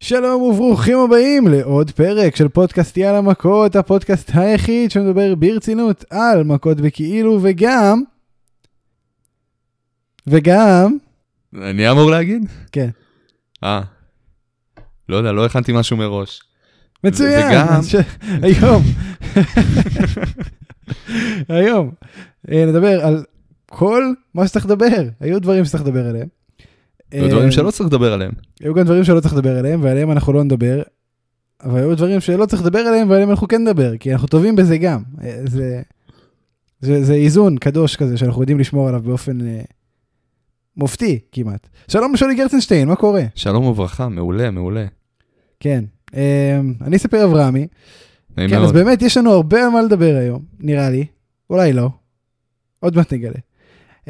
שלום וברוכים הבאים לעוד פרק של פודקאסט יאללה מכות, הפודקאסט היחיד שמדבר ברצינות על מכות בכאילו וגם... וגם... אני אמור להגיד? כן. אה. לא יודע, לא הכנתי משהו מראש. מצוין. וגם- ש... היום. היום. אה, נדבר על כל מה שצריך לדבר. היו דברים שצריך לדבר עליהם. היו דברים שלא צריך לדבר עליהם. היו גם דברים שלא צריך לדבר עליהם, ועליהם אנחנו לא נדבר. אבל היו דברים שלא צריך לדבר עליהם, ועליהם אנחנו כן נדבר, כי אנחנו טובים בזה גם. אה, זה, זה, זה איזון קדוש כזה, שאנחנו יודעים לשמור עליו באופן אה, מופתי כמעט. שלום לשולי גרצנשטיין, מה קורה? שלום וברכה, מעולה, מעולה. כן. אה, אני אספר אברהמי. נעים כן, אז מאוד. באמת יש לנו הרבה על מה לדבר היום, נראה לי. אולי לא. עוד מעט נגלה.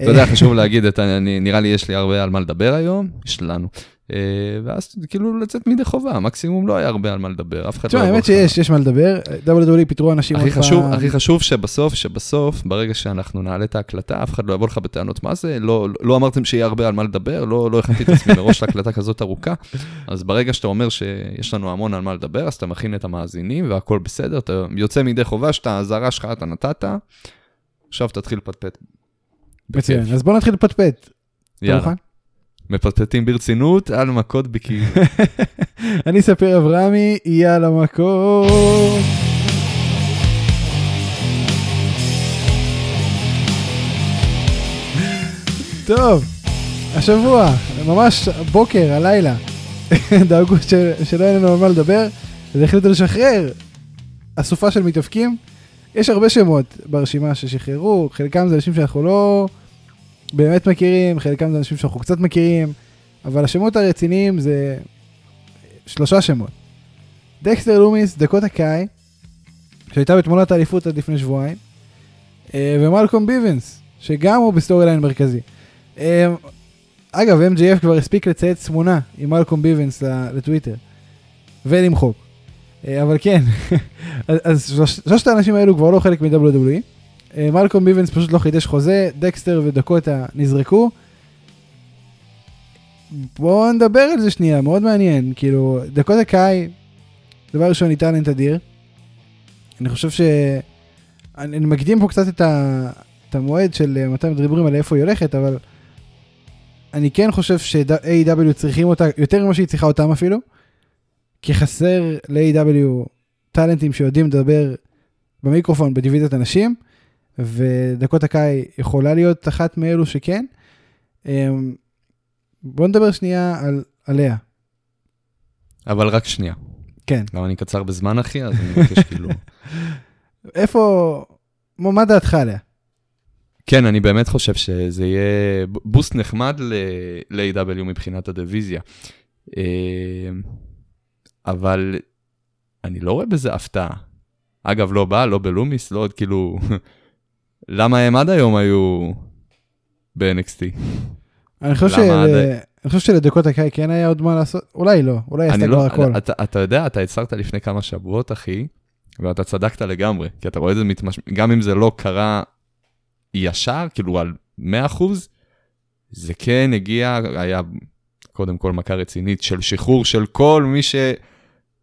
אתה יודע, חשוב להגיד, את ה- אני- נראה לי יש לי הרבה על מה לדבר היום, יש לנו. אה, ואז כאילו לצאת מידי חובה, מקסימום לא היה הרבה על מה לדבר, אף אחד לא תשמע, האמת. שיש, יש מה לדבר. WWE פיטרו אנשים הכי עוד חשוב, פעם. הכי חשוב שבסוף, שבסוף, ברגע שאנחנו נעלה את ההקלטה, אף אחד לא יבוא לך בטענות מה זה, לא, לא אמרתם שיהיה הרבה על מה לדבר, לא, לא הכנתי את עצמי מראש להקלטה כזאת ארוכה, אז ברגע שאתה אומר שיש לנו המון על מה לדבר, אז אתה מכין את המאזינים והכל בסדר, אתה יוצא מידי חובה שאת האזהרה שלך אתה נתת, עכשיו תתחיל לפטפט. מצוין. אז בוא נתחיל לפטפט. יאללה? מפטפטים ברצינות על מכות בכאילו. אני ספיר אברהמי, יאללה מכות. טוב, השבוע, ממש בוקר, הלילה, דאגו. שלא יהיה לנו על מה לדבר, אז החליטו לשחרר אסופה של מתאבקים. יש הרבה שמות ברשימה ששחררו, חלקם זה אנשים שאנחנו לא באמת מכירים, חלקם זה אנשים שאנחנו קצת מכירים, אבל השמות הרציניים זה שלושה שמות. דקסטר לומיס, דקוטה קאי, שהייתה בתמונת האליפות עד לפני שבועיים, אה, ומלקולם ביבנס, שגם הוא ב storyline מרכזי. אה, אגב, MJF כבר הספיק לצייץ תמונה עם מלקולם ביבנס לטוויטר, ולמחוק. אה, אבל כן, אז- אז שלוש- שלושת האנשים האלו כבר לא חלק מ-WWE. אה, מלקום ביבנס פשוט לא חידש חוזה, דקסטר ודקוטה נזרקו. בואו נדבר על זה שנייה, מאוד מעניין. כאילו, דקוטה קאי, דבר ראשון, היא טאלנט אדיר. אני חושב ש... אני, אני מקדים פה קצת את, ה... את המועד של אה, מתי מדברים על איפה היא הולכת, אבל אני כן חושב ש-A.W. צריכים אותה יותר ממה שהיא צריכה אותם אפילו, כי חסר ל-A.W. טאלנטים שיודעים לדבר במיקרופון בדיוויזיית הנשים, ודקוטה קאי יכולה להיות אחת מאלו שכן. אמ, בוא נדבר שנייה על, עליה. אבל רק שנייה. כן. גם אני קצר בזמן אחי, אז אני מבקש כאילו... איפה, מה דעתך עליה? כן, אני באמת חושב שזה יהיה בוסט נחמד ל-AW מבחינת הדיוויזיה. אבל אני לא רואה בזה הפתעה. אגב, לא בא, לא בלומיס, לא עוד כאילו... למה הם עד היום היו ב-NXT? אני חושב, למה של... עד- אני חושב שלדקות הקאי כן היה עוד מה לעשות, אולי לא, אולי עשתה אני כבר לא, הכל. אתה, אתה יודע, אתה הצהרת לפני כמה שבועות, אחי, ואתה צדקת לגמרי, כי אתה רואה את זה מתמש... גם אם זה לא קרה ישר, כאילו על 100%, זה כן הגיע, היה קודם כל מכה רצינית של שחרור של כל מי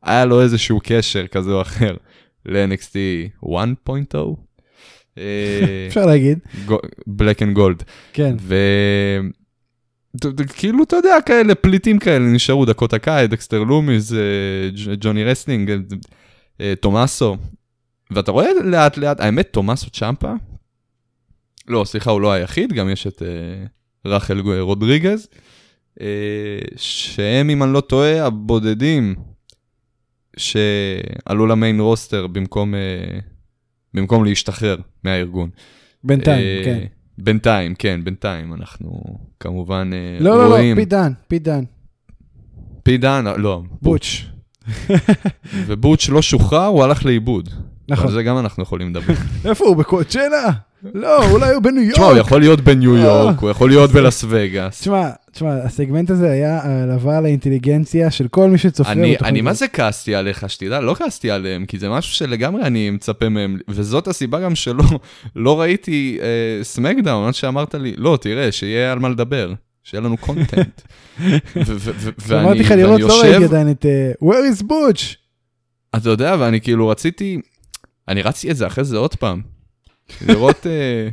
שהיה לו איזשהו קשר כזה או אחר ל-NXT 1.0. אה, אפשר להגיד, Black and Gold. כן. ו... ד- ד- כאילו, אתה יודע, כאלה פליטים כאלה נשארו, דקוטה קאי, דקסטר לומיס, אה, ג'וני Wrestling, אה, תומאסו. ואתה רואה לאט לאט, האמת, תומאסו צ'מפה, לא, סליחה, הוא לא היחיד, גם יש את רקל רודריגז, שהם, אם אני לא טועה, הבודדים שעלו ל main roster במקום, אה, במקום להשתחרר מהארגון. בינתיים, אה, כן. בינתיים, כן, בינתיים, אנחנו כמובן אה, לא, לא, לא, רואים... פיט דן, פיט דן. פי דן, לא, בוטש. ובוטש לא שוחרר, הוא הלך לאיבוד. נכון. על זה גם אנחנו יכולים לדבר. איפה הוא? בקואצ'נה? לא, אולי הוא בניו תשמע, הוא יורק. יכול להיות בניו אה. יורק, הוא יכול להיות בלאס וגאס. תשמע, תשמע, הסגמנט הזה היה העלבה על האינטליגנציה של כל מי שצופה אני, בתוכנית אני מה. זה כעסתי עליך, שתדע, לא כעסתי עליהם, כי זה משהו שלגמרי אני מצפה מהם, וזאת הסיבה גם שלא לא ראיתי אה, סמקדאון, עד שאמרת לי, לא, תראה, שיהיה על מה לדבר. שיהיה לנו קונטנט. אמרתי לך לראות, לא ראיתי עדיין את אה, Where is Butch? אתה יודע, ואני כאילו רציתי, אני רצתי את זה אחרי זה עוד פעם. לראות אה,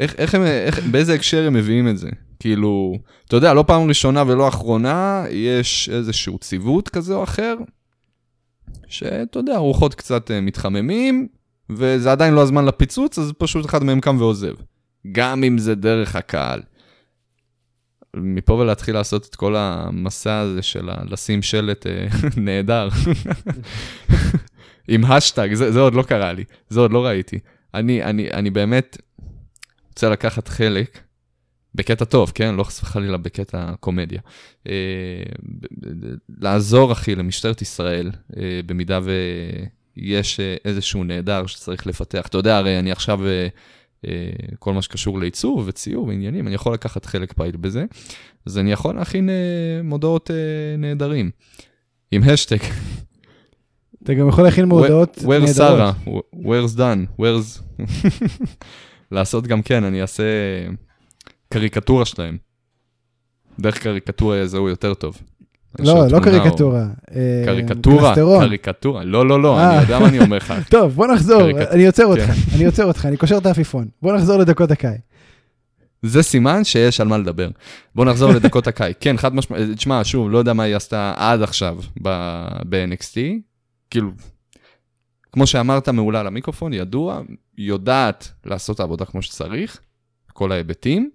איך, איך הם, איך, באיזה הקשר הם מביאים את זה. כאילו, אתה יודע, לא פעם ראשונה ולא אחרונה, יש איזשהו ציוות כזה או אחר, שאתה יודע, הרוחות קצת אה, מתחממים, וזה עדיין לא הזמן לפיצוץ, אז פשוט אחד מהם קם ועוזב. גם אם זה דרך הקהל. מפה ולהתחיל לעשות את כל המסע הזה של לשים שלט אה, נהדר. עם השטג, זה, זה עוד לא קרה לי, זה עוד לא ראיתי. אני, אני, אני באמת רוצה לקחת חלק, בקטע טוב, כן? לא חס וחלילה בקטע קומדיה. אה, לעזור, אחי, למשטרת ישראל, אה, במידה ויש אה, איזשהו נהדר שצריך לפתח. אתה יודע, הרי אני עכשיו... אה, אה, כל מה שקשור לעיצוב וציור ועניינים, אני יכול לקחת חלק פעיל בזה, אז אני יכול להכין אה, מודעות אה, נהדרים, עם השטג. אתה גם יכול להכין מודעות נהדרות. Where's Sarah, where's done, where's... לעשות גם כן, אני אעשה קריקטורה שלהם. דרך קריקטורה יזהו יותר טוב. לא, לא קריקטורה. אה, קריקטורה, קריקטורה, לא, לא, לא, אני אה. יודע מה אני אומר לך. טוב, בוא נחזור, אני עוצר אותך, כן. אני עוצר אותך, אני קושר את העפיפון. בוא נחזור לדקות הקאי. זה סימן שיש על מה לדבר. בוא נחזור לדקוטה קאי. כן, חד משמעית, תשמע, שוב, לא יודע מה היא עשתה עד עכשיו ב-NXT. כאילו, כמו שאמרת, מעולה למיקרופון, ידוע, יודעת לעשות את העבודה כמו שצריך, כל ההיבטים.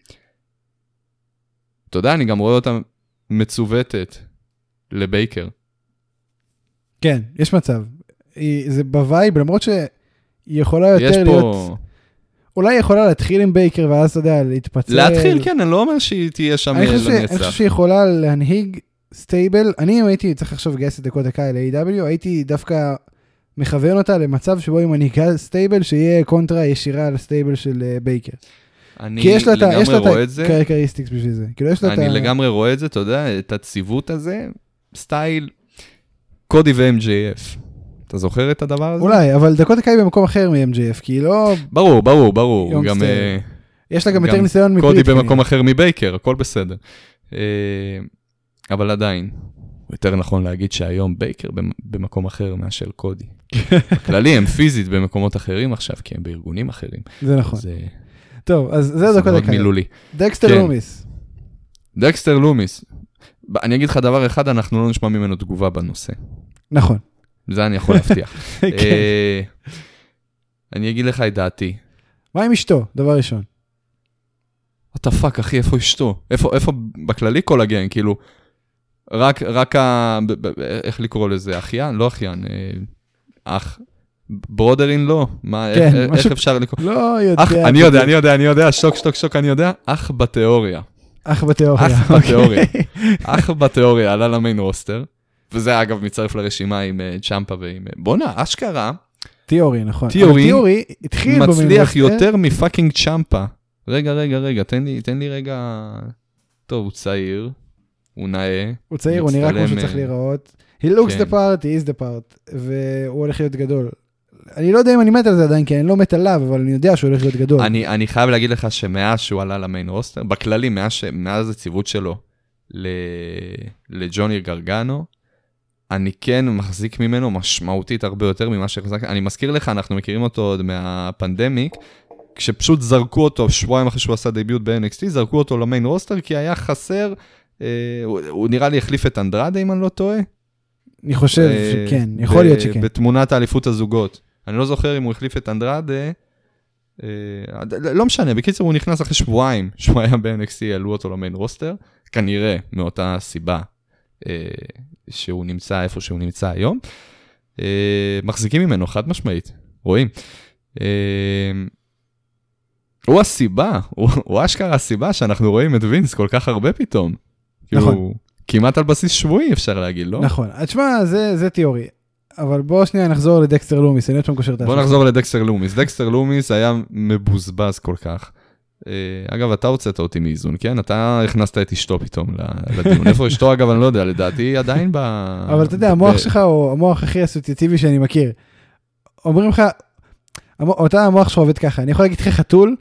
אתה יודע, אני גם רואה אותה מצוותת לבייקר. כן, יש מצב. היא, זה ב vibe, למרות שהיא יכולה יותר להיות... פה... אולי היא יכולה להתחיל עם בייקר ואז, אתה יודע, להתפצל. להתחיל, כן, אני לא אומר שהיא תהיה שם לנצח. אני חושב שהיא יכולה להנהיג stable. אני, אם הייתי צריך עכשיו לגייס את דקוטה קאי ל-AEW, הייתי דווקא מכוון אותה למצב שבו היא מנהיגה stable, שיהיה קונטרה ישירה ל stable של uh, בייקר. אני כי יש לה רואה את זה. characteristics בשביל זה. כאילו יש לה את ה... אני לגמרי רואה את זה, אתה יודע, את הציוות הזה, style קודי ו-MJF. אתה זוכר את הדבר הזה? אולי, אבל דקוטה קאי במקום אחר מ-MJF, כי היא לא... ברור, ברור, ברור. גם... אה, יש לה גם יותר ניסיון מבריט. קודי במקום אחר מבייקר, הכל בסדר. אבל עדיין, יותר נכון להגיד שהיום בייקר במקום אחר מאשר קודי. בכללי, הם פיזית במקומות אחרים עכשיו, כי הם בארגונים אחרים. זה נכון. טוב, אז זה דקוטה קאי. מילולי. דקסטר כן. לומיס. דקסטר לומיס. אני אגיד לך דבר אחד, אנחנו לא נשמע ממנו תגובה בנושא. נכון. זה אני יכול להבטיח. כן. אה, אני אגיד לך את דעתי. מה עם אשתו, דבר ראשון? the fuck, אחי, איפה אשתו? איפה, איפה בכללי כל הגן, כאילו, רק, רק ה... איך לקרוא לזה? אחיין? לא אחיין, אה, אח. ברודרין לא, מה, כן, איך, משהו... איך אפשר לקרוא? לא יודע. אח, אני יודע, אני יודע, אני יודע, שוק, שוק, שוק, אני יודע, אח בתיאוריה. אח בתיאוריה. אח אוקיי. בתיאוריה. אח בתיאוריה עלה למיין רוסטר, וזה אגב מצטרף לרשימה עם uh, צ'מפה ועם... Uh, בואנה, אשכרה. תיאורי, נכון. תיאורי, תיאורי התחיל מצליח יותר מפאקינג צ'מפה. רגע, רגע, רגע, תן לי, תן לי רגע... טוב, הוא צעיר, הוא נאה. הוא צעיר, הוא נראה כמו שצריך להיראות. He looks כן. the part, he is the part, והוא הולך להיות גדול. אני לא יודע אם אני מת על זה עדיין, כי אני לא מת עליו, אבל אני יודע שהוא הולך להיות גדול. אני, אני חייב להגיד לך שמאז שהוא עלה למיין רוסטר, בכללי, מאז, מאז הציוות שלו לג'וני גרגנו, אני כן מחזיק ממנו משמעותית הרבה יותר ממה שהחזקתי. אני מזכיר לך, אנחנו מכירים אותו עוד מהפנדמיק, כשפשוט זרקו אותו, שבועיים אחרי שהוא עשה דביוט ב-NXT, זרקו אותו למיין רוסטר, כי היה חסר, אה, הוא, הוא נראה לי החליף את אנדרדה, אם אני לא טועה. אני חושב אה, שכן, יכול להיות שכן. בתמונת האליפות הזוגות. אני לא זוכר אם הוא החליף את אנדרדה, אה, לא משנה, בקיצור הוא נכנס אחרי שבועיים שהוא היה ב-NXT, העלו אותו למיין רוסטר, כנראה מאותה סיבה אה, שהוא נמצא איפה שהוא נמצא היום. אה, מחזיקים ממנו חד משמעית, רואים. הוא הסיבה, הוא, הוא אשכרה הסיבה שאנחנו רואים את וינס כל כך הרבה פתאום. נכון. כאילו, כמעט על בסיס שבועי אפשר להגיד, לא? נכון. תשמע, זה, זה תיאורי. אבל בוא שנייה נחזור לדקסטר לומיס, אני עוד פעם קושר את בוא נחזור לדקסטר לומיס. דקסטר לומיס היה מבוזבז כל כך. אה, אגב, אתה הוצאת אותי מאיזון, כן? אתה הכנסת את אשתו פתאום לדיון. איפה אשתו, אגב, אני לא יודע, לדעתי עדיין ב... אבל אתה יודע, המוח שלך הוא המוח הכי אסוציאטיבי שאני מכיר. אומרים לך, אותה המוח שלך עובד ככה, אני יכול להגיד לך חתול,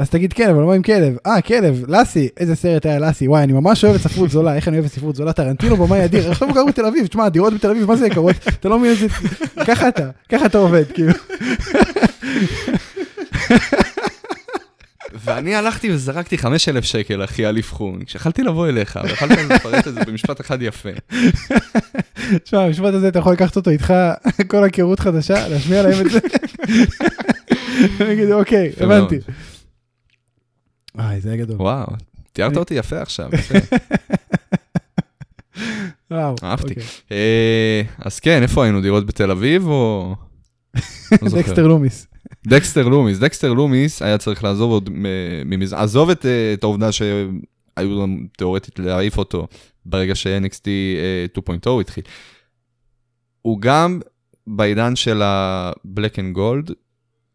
אז תגיד כלב, אבל מה עם כלב? אה, כלב, לאסי, איזה סרט היה לאסי, וואי, אני ממש אוהב את ספרות זולה, איך אני אוהב את ספרות זולה, טרנטינו במאי אדיר, עכשיו הוא גר בתל אביב, תשמע, דירות בתל אביב, מה זה יקרות? אתה לא מבין את זה, ככה אתה, ככה אתה עובד, כאילו. ואני הלכתי וזרקתי 5,000 שקל, אחי, על אבחון, כשיכלתי לבוא אליך, ויכלת לפרט את זה במשפט אחד יפה. תשמע, המשפט הזה, אתה יכול לקחת אותו איתך, כל היכרות חדשה, להשמיע להם את זה. ויגידו, אוקיי. הבנתי. וואי, זה היה גדול. וואו, תיארת אותי יפה עכשיו. יפה. וואו. אהבתי. אוקיי. אה, אז כן, איפה היינו? דירות בתל אביב או... לא. דקסטר לומיס. דקסטר לומיס, דקסטר לומיס היה צריך לעזוב עוד ממז... עזוב את, אה, את העובדה שהיו לנו תיאורטית להעיף אותו ברגע ש-NXT אה, 2.0 התחיל. הוא גם בעידן של ה-Black and Gold,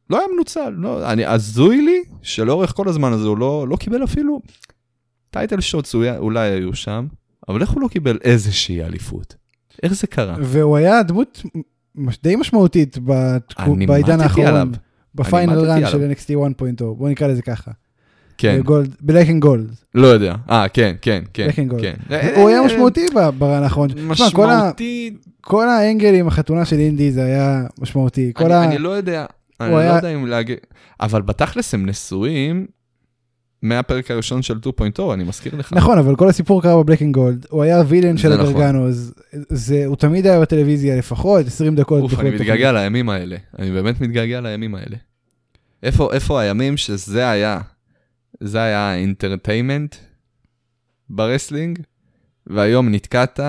לא היה מנוצל, לא, אני, הזוי לי שלאורך כל הזמן הזה הוא לא, לא קיבל אפילו title shots אולי, היו שם, אבל איך הוא לא קיבל איזושהי אליפות? איך זה קרה? והוא היה דמות די משמעותית בתקו- בעידן האחרון. עליו. ב final run. של NXT 1.0, בוא נקרא לזה ככה. כן, Gold, Black and Gold. לא יודע. אה, כן, כן, כן. And Gold. כן. הוא היה משמעותי ב- ב run האחרון. משמעותי. כל ה angle עם החתונה של אינדי זה היה משמעותי. אני לא יודע, אני לא היה- יודע אם להגיד, אבל בתכלס הם נשואים מהפרק הראשון של 2.0, אני מזכיר לך. נכון, אבל כל הסיפור קרה ב Black and Gold. הוא היה villain של זה נכון. הוא תמיד היה בטלוויזיה לפחות 20 דקות. אוף, אני. מתגעגע לימים האלה. אני באמת מתגעגע לימים האלה. איפה, איפה הימים שזה היה? זה היה ה entertainment ב wrestling, והיום נתקעת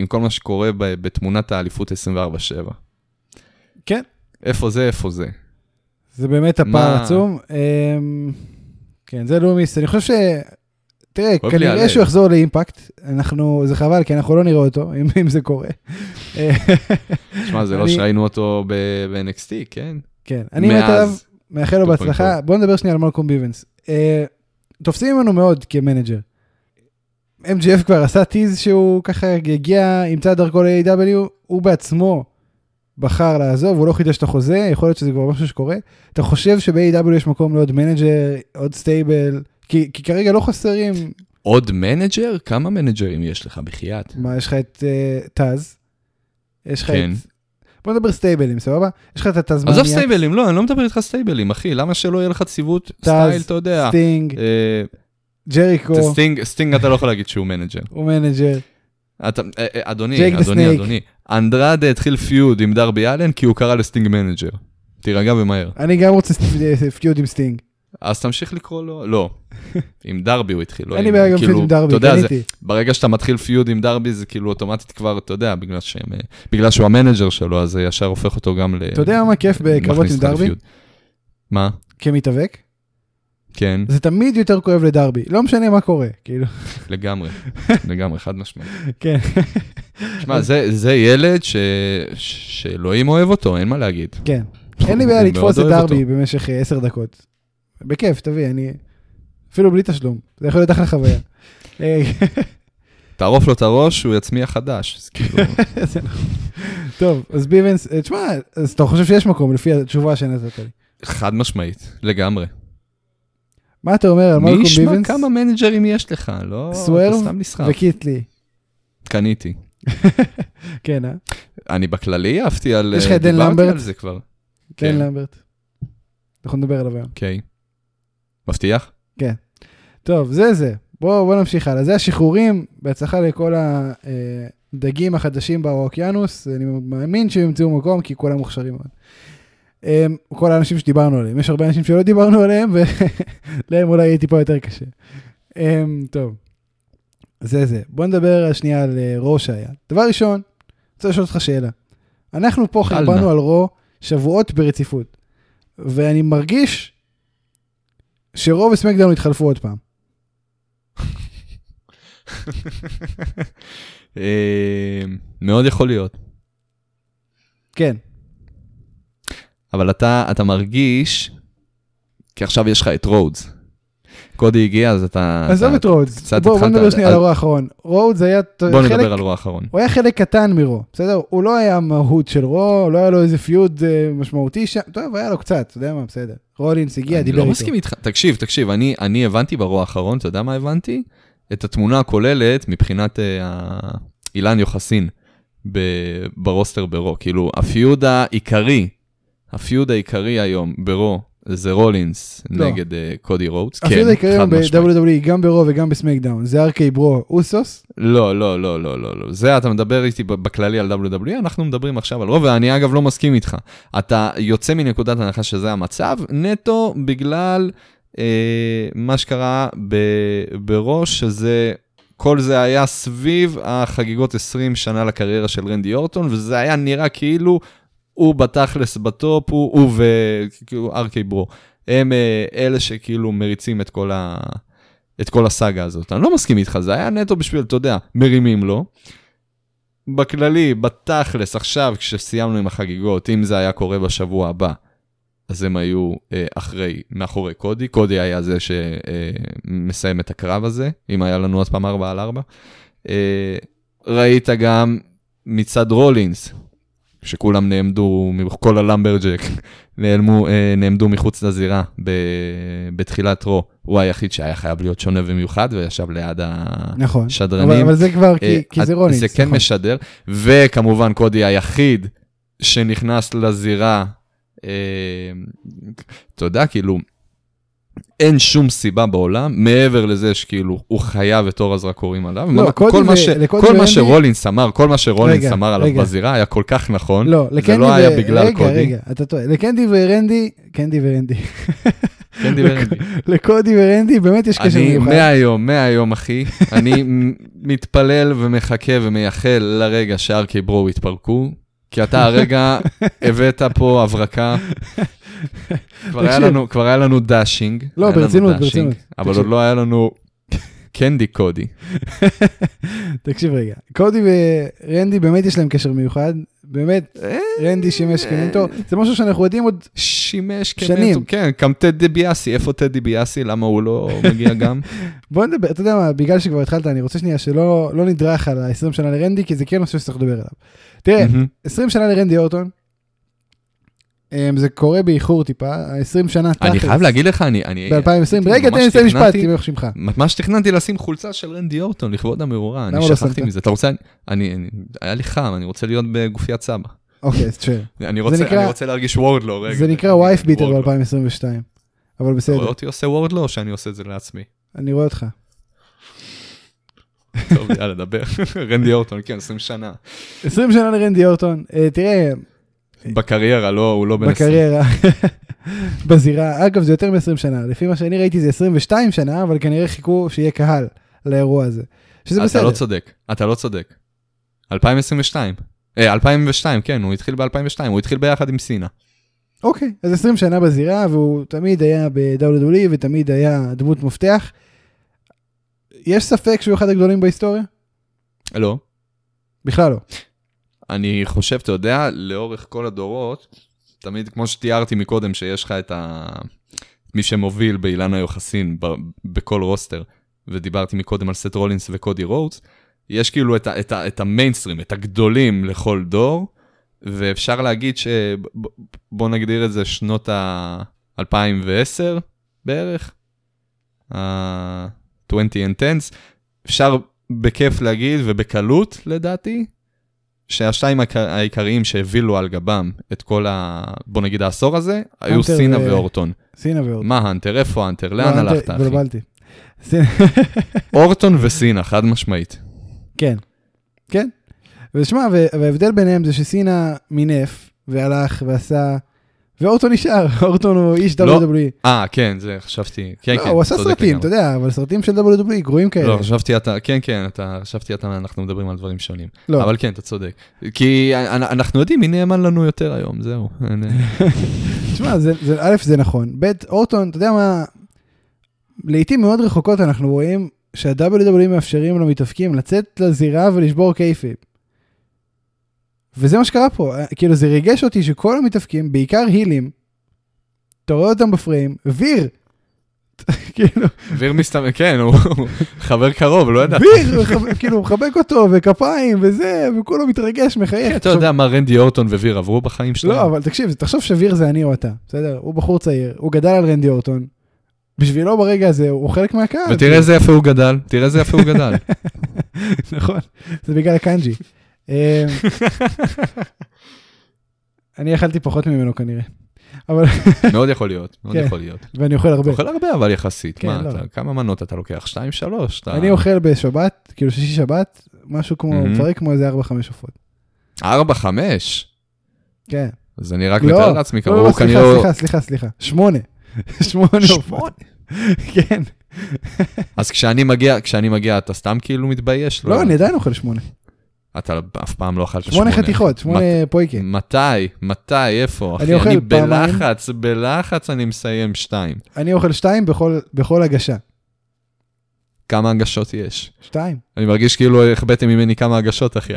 עם כל מה שקורה בתמונת האליפות 24/7. כן. איפה זה, איפה זה. זה באמת הפער עצום. אמ, כן, זה לומיס. אני חושב ש... תראה, כנראה. שהוא יחזור לאימפקט. אנחנו, זה חבל, כי אנחנו לא נראה אותו, אם, אם זה קורה. שמע, זה לא שראינו אותו ב-NXT, כן? כן, אני עליו, מאחל לו 2.0. בהצלחה. בוא נדבר שנייה על מלקום ביבנס. אה, תופסים ממנו מאוד כמנג'ר. MGF כבר עשה טיז שהוא ככה הגיע, ימצא דרכו ל-AW, הוא בעצמו בחר לעזוב, הוא לא חידש את החוזה, יכול להיות שזה כבר משהו שקורה. אתה חושב שב-AEW יש מקום לעוד manager, עוד stable, כי, כי כרגע לא חסרים, עוד manager? כמה מנג'רים יש לך בחייאת? מה, יש לך את אה, טאז, יש לך כן. את... בוא נדבר סטייבלים, סבבה? יש לך את הטזמניאק, עזוב סטייבלים, לא, אני לא מדבר איתך סטייבלים, אחי, למה שלא יהיה לך ציוות סטייל, אתה יודע. סטינג, אה, ג'ריקו, סטינג, סטינג אתה לא יכול להגיד שהוא manager. הוא manager. אתה, אה, אה, אדוני, אדוני. אדוני, אנדרדה התחיל feud עם דרבי אלן כי הוא קרא לסטינג manager. תירגע ומהר. אני גם רוצה feud עם סטינג. אז תמשיך לקרוא לו, לא. עם דרבי הוא התחיל, לא אין לי בעיה גם כאילו, feud עם דרבי, קניתי. ברגע שאתה מתחיל feud עם דרבי זה כאילו אוטומטית כבר, אתה יודע, בגלל אה, שהוא ה manager שלו, אז זה ישר הופך אותו גם ל... אתה יודע מה כיף בקרבות עם דרבי? מה? כמתאבק? כן, זה תמיד יותר כואב לדרבי, לא משנה מה קורה, כאילו, לגמרי, לגמרי, חד משמעית. כן. שמע, זה, זה ילד ש... ש- שאלוהים אוהב אותו, אין מה להגיד. כן. אין לי בעיה לתפוס את דרבי אותו. במשך אה, עשר דקות. בכיף, תביא, אני... אפילו בלי תשלום, זה יכול להיות אחלה חוויה. אה, תערוף לו את הראש, הוא יצמיח חדש. כאילו, זה נכון. טוב, אז ביבנס, אה, תשמע, אז אתה חושב שיש מקום לפי התשובה שנתת לי. חד משמעית, לגמרי. מה אתה אומר על מי מלקום ישמע ביבנס כמה מנג'רים יש לך? לא, סוורב. וקיטלי? קניתי. כן, אה? אני בכללי אהבתי על... יש לך את דן דיברתי למברט? על זה כבר. דן כן. למברט. אנחנו נדבר עליו היום. אוקיי. מבטיח? טוב, זה זה. בואו בוא נמשיך הלאה. זה השחרורים, בהצלחה לכל הדגים החדשים באוקיינוס. אני מאמין שהם ימצאו מקום, כי כולם מוכשרים מאוד. כל האנשים שדיברנו עליהם. יש הרבה אנשים שלא דיברנו עליהם, ולהם אולי יהיה טיפה יותר קשה. טוב, זה זה. בוא נדבר שנייה על אה, רו שהיה. דבר ראשון, רוצה לשאול אותך שאלה. אנחנו פה. חרבנו על רו שבועות ברציפות, ואני מרגיש שרו וסמקדאון התחלפו עוד פעם. אה, מאוד יכול להיות. כן, אבל אתה, אתה מרגיש, כי עכשיו יש לך את רודס. קודי הגיע, אז אתה... עזוב את רודס, בואו בוא נדבר שנייה על ה Raw האחרון. רודס היה חלק, נדבר על Raw האחרון. הוא היה חלק קטן מ Raw, בסדר? הוא לא היה מהות של Raw, לא היה לו איזה feud אה, משמעותי שם, טוב, היה לו קצת, אתה יודע מה, בסדר. רולינס הגיע, אני דיבר לא איתו. מסכים איתך, תקשיב, תקשיב, אני, אני הבנתי ב Raw האחרון, אתה יודע מה הבנתי? את התמונה הכוללת מבחינת אה, אילן יוחסין ב roster ב Raw, כאילו ה feud העיקרי, ה feud העיקרי היום ב Raw זה רולינס לא. נגד אה, קודי רודס, ה feud העיקרי היום כן. ב-WWE, גם ב Raw וגם ב SmackDown, זה RK-Bro אוסוס, לא, לא, לא, לא, לא, לא. זה אתה מדבר איתי בכללי על WWE, אנחנו מדברים עכשיו על Raw, ואני אגב לא מסכים איתך. אתה יוצא מנקודת הנחה שזה המצב, נטו בגלל אה, מה שקרה ב- בראש, שזה, כל זה היה סביב החגיגות 20 שנה לקריירה של רנדי אורטון, וזה היה נראה כאילו הוא בתכלס בטופ, הוא, הוא וכאילו ארקי ברו. הם אה, אלה שכאילו מריצים את כל ה... את כל הסאגה הזאת. אני לא מסכים איתך, זה היה נטו בשביל, אתה יודע, מרימים לו. בכללי, בתכלס, עכשיו, כשסיימנו עם החגיגות, אם זה היה קורה בשבוע הבא, אז הם היו אה, אחרי, מאחורי קודי. קודי היה זה שמסיים אה, את הקרב הזה, אם היה לנו עוד פעם 4 על 4. אה, ראית גם מצד רולינס, שכולם נעמדו, כל הלמברג'ק נעלמו, אה, נעמדו מחוץ לזירה ב, בתחילת רו. הוא היחיד שהיה חייב להיות שונה ומיוחד, וישב ליד נכון. השדרנים. אבל, אבל זה כבר, כי, אה, כי זה אז רולינס. זה כן נכון. משדר, וכמובן קודי היחיד שנכנס לזירה, אה, אתה יודע, כאילו, אין שום סיבה בעולם, מעבר לזה שכאילו, הוא חייב את אור הזרקורים עליו. לא, כל מה ו- ש- כל מה ורנדי- שרולינס אמר, כל מה שרולינס רגע, אמר עליו רגע. בזירה היה כל כך נכון. לא, זה לא היה ו- בגלל רגע, קודי. רגע, אתה טועה. לקנדי ורנדי, קנדי ורנדי. דיבר איתי. לקודי ורנדי באמת יש קשר אני מיוחד. מהיום, מהיום, אחי, אני מתפלל ומחכה ומייחל לרגע שארקי ברו יתפרקו, כי אתה הרגע הבאת פה הברקה. כבר היה. לנו, דאשינג. לא, ברצינות, ברצינות. אבל. עוד לא היה לנו קנדי קודי. תקשיב רגע, קודי ורנדי באמת יש להם קשר מיוחד, באמת, רנדי שימש כמנטור, זה משהו שאנחנו יודעים עוד, שימש. כמנטור, כן, גם טדי ביאסי, איפה טדי ביאסי? למה הוא לא מגיע גם? בוא נדבר, אתה יודע מה, בגלל שכבר התחלת, אני רוצה שנייה שלא לא נדרך על ה-20 שנה לרנדי, כי זה כן נושא שצריך לדבר עליו. תראה, מהמם. 20 שנה לרנדי אורטון, זה קורה באיחור טיפה, ה-20 שנה תכלס. אני חייב להגיד לך, אני... אני- ב-2020, הייתי רגע, תן לי לסיים משפט, תהיה איך שמך. ממש תכננתי לשים חולצה של רנדי אורטון לכבוד המאורע, למה אני לא שכחתי? מזה. אתה רוצה, אני, היה לי חם, אני רוצה להיות בגופיית סבא. אוקיי, אז תשאר. אני רוצה, להרגיש וורדלו, רגע. זה נקרא וייף ביטר וורדלו. ב-2022, אבל בסדר, רואה אותי עושה וורדלו או שאני עושה את זה לעצמי? אני רואה אותך. טוב, יאללה, דבר. רנדי אורטון, כן, 20 שנה. 20 שנה לרנדי אורטון, אה, תראה, בקריירה, לא, הוא לא בן 20. בקריירה, בזירה, אגב זה יותר מ-20 שנה, לפי מה שאני ראיתי זה 22 שנה, אבל כנראה חיכו שיהיה קהל לאירוע הזה, שזה אתה בסדר. לא צודק, אתה לא צודק. 2022. אה, 2002, כן, הוא התחיל ב-2002, הוא התחיל ביחד עם סינה. אוקיי, אז 20 שנה בזירה, והוא תמיד היה ב-WWE ותמיד היה דמות מפתח. יש ספק שהוא אחד הגדולים בהיסטוריה? לא. בכלל לא. אני חושב, אתה יודע, לאורך כל הדורות, תמיד כמו שתיארתי מקודם, שיש לך את ה... מי שמוביל באילן היוחסין ב... בכל roster, ודיברתי מקודם על סט רולינס וקודי רודס, יש כאילו את, ה... את, ה... את המיינסטרים, את הגדולים לכל דור, ואפשר להגיד ש... בוא נגדיר את זה שנות ה-2010 בערך, ה-20 and 10, אפשר בכיף להגיד ובקלות לדעתי, שהשתיים העיקר- העיקריים שהבילו על גבם את כל ה... בוא נגיד העשור הזה, היו סינה ו- ואורטון. סינה ואורטון. מה הנטר? איפה הנטר? לא, לאן הלכת, אחי? התבלבלתי. סינה- אורטון וסינה, חד משמעית. כן, כן. ושמע, וה- וההבדל ביניהם זה שסינה מינף והלך ועשה, ואורטון נשאר, אורטון הוא איש לא, WWE. אה, כן, זה חשבתי. כן, לא, כן, הוא עשה סרטים. אתה יודע, אבל סרטים של WWE גרועים כאלה. לא, חשבתי אתה, כן, כן, אתה, חשבתי אתה, אנחנו מדברים על דברים שונים. לא. אבל כן, אתה צודק. כי אנ- אנחנו יודעים מי נאמן לנו יותר היום, זהו. אין- תשמע, זה, זה, א', זה נכון. ב', אורטון, אתה יודע מה, לעיתים מאוד רחוקות אנחנו רואים שה-WWE מאפשרים למתאבקים לצאת לזירה ולשבור קייפיב. וזה מה שקרה פה, כאילו זה ריגש אותי שכל המתאבקים, בעיקר הילים, אתה רואה אותם בפריים, ויר, כאילו, ויר מסתמך, כן, הוא חבר קרוב, לא יודע. ויר, כאילו, הוא מחבק אותו, וכפיים, וזה, וכולו מתרגש, מחייך. אתה יודע מה רנדי אורטון וויר עברו בחיים שלהם? לא, אבל תקשיב, תחשוב שוויר זה אני או אתה, בסדר? הוא בחור צעיר, הוא גדל על רנדי אורטון. בשבילו ברגע הזה הוא חלק מהקהל. ותראה איזה יפה הוא גדל, תראה איזה יפה הוא גדל. נכון, זה בגלל הקאנג'י. אמ, אני אכלתי פחות ממנו כנראה. אבל, מאוד יכול להיות, מאוד כן. יכול להיות. ואני אוכל הרבה. אוכל הרבה אבל יחסית, כן, מה, לא. אתה- כמה מנות אתה לוקח? שתיים, שלוש? אתה- אני אוכל בשבת, כאילו שישי שבת, משהו כמו, מהמם. מפרק כמו איזה 4-5 עופות. ארבע, חמש? כן. אז אני רק לא, מתאר לעצמי, לא, לא, סליחה, כנראה... סליחה, סליחה, סליחה. שמונה. שמונה עופות. כן. אז כשאני מגיע, כשאני מגיע, אתה סתם כאילו מתבייש? לא, אני עדיין אוכל שמונה. אתה אף פעם לא אכלת שמונה חתיכות, שמונה פויקה. מתי? מתי? איפה? אני אחי, אוכל אני פעמיים. בלחץ, בלחץ אני מסיים שתיים. אני אוכל שתיים בכל- בכל הגשה. כמה הגשות יש? שתיים. אני מרגיש כאילו החבאתם ממני כמה הגשות, אחי.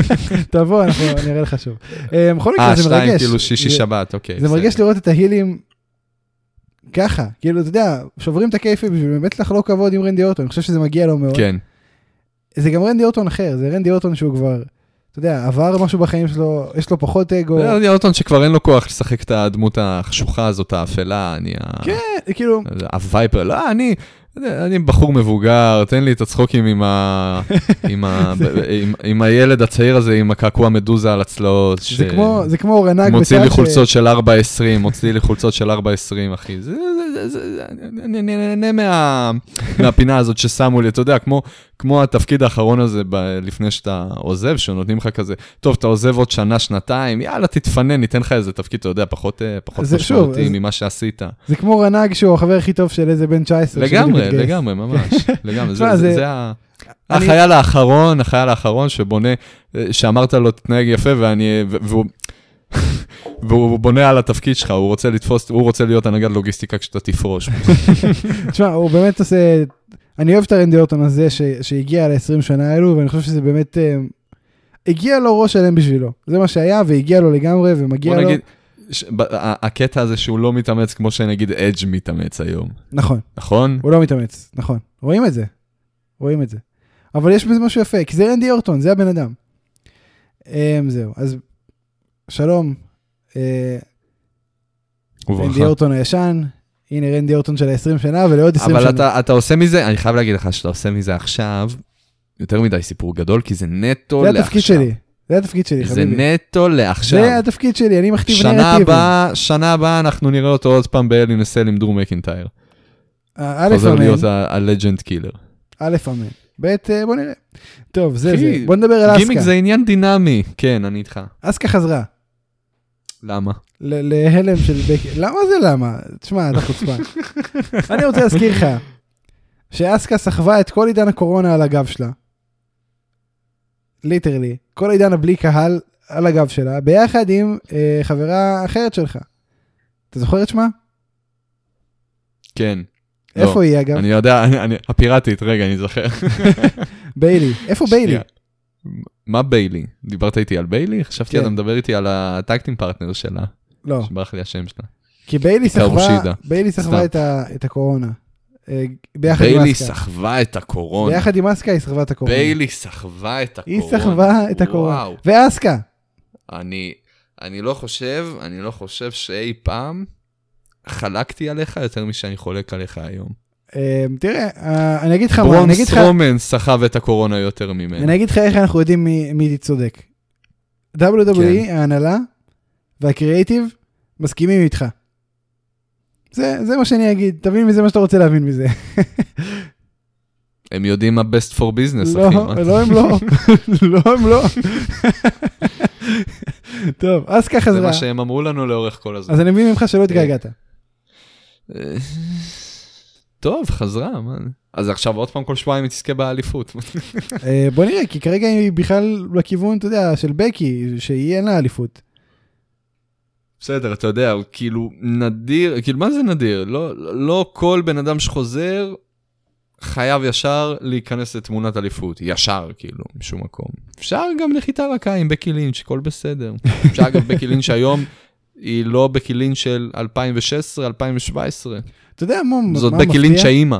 תבוא, אנחנו- אני אראה לך שוב. אה, בכל מקרה, אה, זה שתיים, מרגש. כאילו שישי זה- שבת, אוקיי. זה בסדר. מרגש לראות את ההילים ככה, כאילו, אתה יודע, שוברים את הכיפי בשביל באמת לחלוק כבוד עם רנדי אורטון, אני חושב שזה מגיע לו מאוד. כן. זה גם רנדי אורטון אחר, זה רנדי אורטון שהוא כבר, אתה יודע, עבר משהו בחיים שלו, יש לו פחות אגו. זה רנדי אורטון שכבר אין לו כוח לשחק את הדמות החשוכה הזאת, האפלה, אני ה... כן, כאילו, הווייפר, לא, אני, אני בחור מבוגר, תן לי את הצחוקים עם, ה, עם, ה, עם, עם הילד הצעיר הזה, עם הקעקוע מדוזה על הצלעות. זה כמו, זה כמו רנ"ג מוציא לי בצד ש- חולצות של 4.20, מוציא לי חולצות של 4.20, אחי. זה, זה, אני נהנה מה, מהפינה הזאת ששמו לי, אתה יודע, כמו, כמו התפקיד האחרון הזה ב, לפני שאתה עוזב, שנותנים לך כזה, טוב, אתה עוזב עוד שנה, שנתיים, יאללה, תתפנן, ניתן לך איזה תפקיד, אתה יודע, פחות, אה, זה משמעותי ממה שעשית. זה כמו רנ"ג שהוא החבר הכי טוב של איזה בן 19. שבדיוק לגמרי. לגמרי, ממש, לגמרי, זה- זה זה- זה ה... החייל האחרון, החייל האחרון שבונה, אה, שאמרת לו תתנהג יפה ואני, והוא, והוא בונה על התפקיד שלך, הוא רוצה לתפוס, הוא רוצה להיות הנגד לוגיסטיקה כשאתה תפרוש. תשמע, הוא באמת עושה, אני אוהב את הרנדי אורטון הזה ש- שהגיע ל-20 שנה האלו, ואני חושב שזה באמת, אה, הגיע לו ראש שלם בשבילו. זה מה שהיה, והגיע לו לגמרי, ומגיע לו. נגיד, ש- הקטע הזה שהוא לא מתאמץ כמו שנגיד אדג' מתאמץ היום, נכון, נכון? הוא לא מתאמץ, נכון. רואים את זה, רואים את זה. אבל יש בזה משהו יפה, כי זה רנדי אורטון, זה הבן אדם. אמ, זהו, אז שלום, אה, רנדי. אורטון הישן, הנה רנדי אורטון של ה-20 שנה ולעוד 20 אבל שנה. אתה, אתה עושה מזה, אני חייב להגיד לך שאתה עושה מזה עכשיו, יותר מדי סיפור גדול, כי זה נטו זה לעכשיו. התפקיד שלי, זה התפקיד שלי, זה חביבי. נטו לעכשיו. זה התפקיד שלי, אני מכתיב שנה נרטיבים. הבאה, שנה הבאה אנחנו נראה אותו עוד פעם באלי נסל עם דרום מקינטייר. אה, א' חוזר אמן, להיות הלג'נד קילר. א' אמן. ב' אה, בוא נראה. טוב, זה זה. בוא נדבר על גימיק אסקה. זה עניין דינמי. כן, אני איתך. אסקה חזרה. למה? להלם של בקי. למה זה למה? תשמע, אתה חוצפן. אני רוצה להזכיר לך שאסקה סחבה את כל עידן הקורונה על הגב שלה. Literally. כל עידן הבלי קהל על הגב שלה, ביחד עם אה, חברה אחרת שלך. אתה זוכר את שמה? כן. לא. איפה היא אגב? אני יודע, אני- אני- הפיראטית, רגע, אני זוכר. ביילי. איפה ביילי? מה ביילי? דיברת איתי על ביילי? חשבתי כן. אתה מדבר איתי על ה tag team partner שלה, לא. שברח לי השם שלה. כי ביילי סחבה. ביילי סחבה. את, ה, את הקורונה. אה, ביחד עם ביילי. סחבה את הקורונה. ביחד עם אסקה היא סחבה את הקורונה. ביילי סחבה את היא הקורונה. סחבה את הקורונה. ואסקה. אני, אני לא חושב, אני לא חושב שאי פעם חלקתי עליך יותר משאני חולק עליך היום. אה, תראה, אה, אני אגיד לך מה, אני ברון אגיד לך, סטרומן סחב את הקורונה יותר ממנו. אני אגיד לך איך אנחנו יודעים מי, צודק. WWE, כן. ההנהלה והקריאייטיב מסכימים איתך. זה, זה מה שאני אגיד, תבין מזה מה שאתה רוצה להבין מזה. הם יודעים מה best for business, לא, אחי. מה? לא הם לא, לא הם לא. טוב, אסקה זה חזרה, מה שהם אמרו לנו לאורך כל הזמן. אז אני מבין ממך שלא התגעגעת. טוב, חזרה, מה? אז עכשיו עוד פעם כל שבועיים היא תזכה באליפות. אה, בוא נראה, כי כרגע היא בכלל בכיוון, אתה יודע, של בקי, שהיא אין לה אליפות. בסדר, אתה יודע, כאילו נדיר, כאילו מה זה נדיר? לא, לא כל בן אדם שחוזר חייב ישר להיכנס לתמונת אליפות, ישר כאילו, משום מקום. אפשר גם נחיתה רכה עם בקי לינץ', הכל בסדר. אפשר גם בקי לינץ' היום, היא לא בקי לינץ' של 2016-2017. אתה יודע מה מה זאת מפתיע? בקי לינץ' האימא.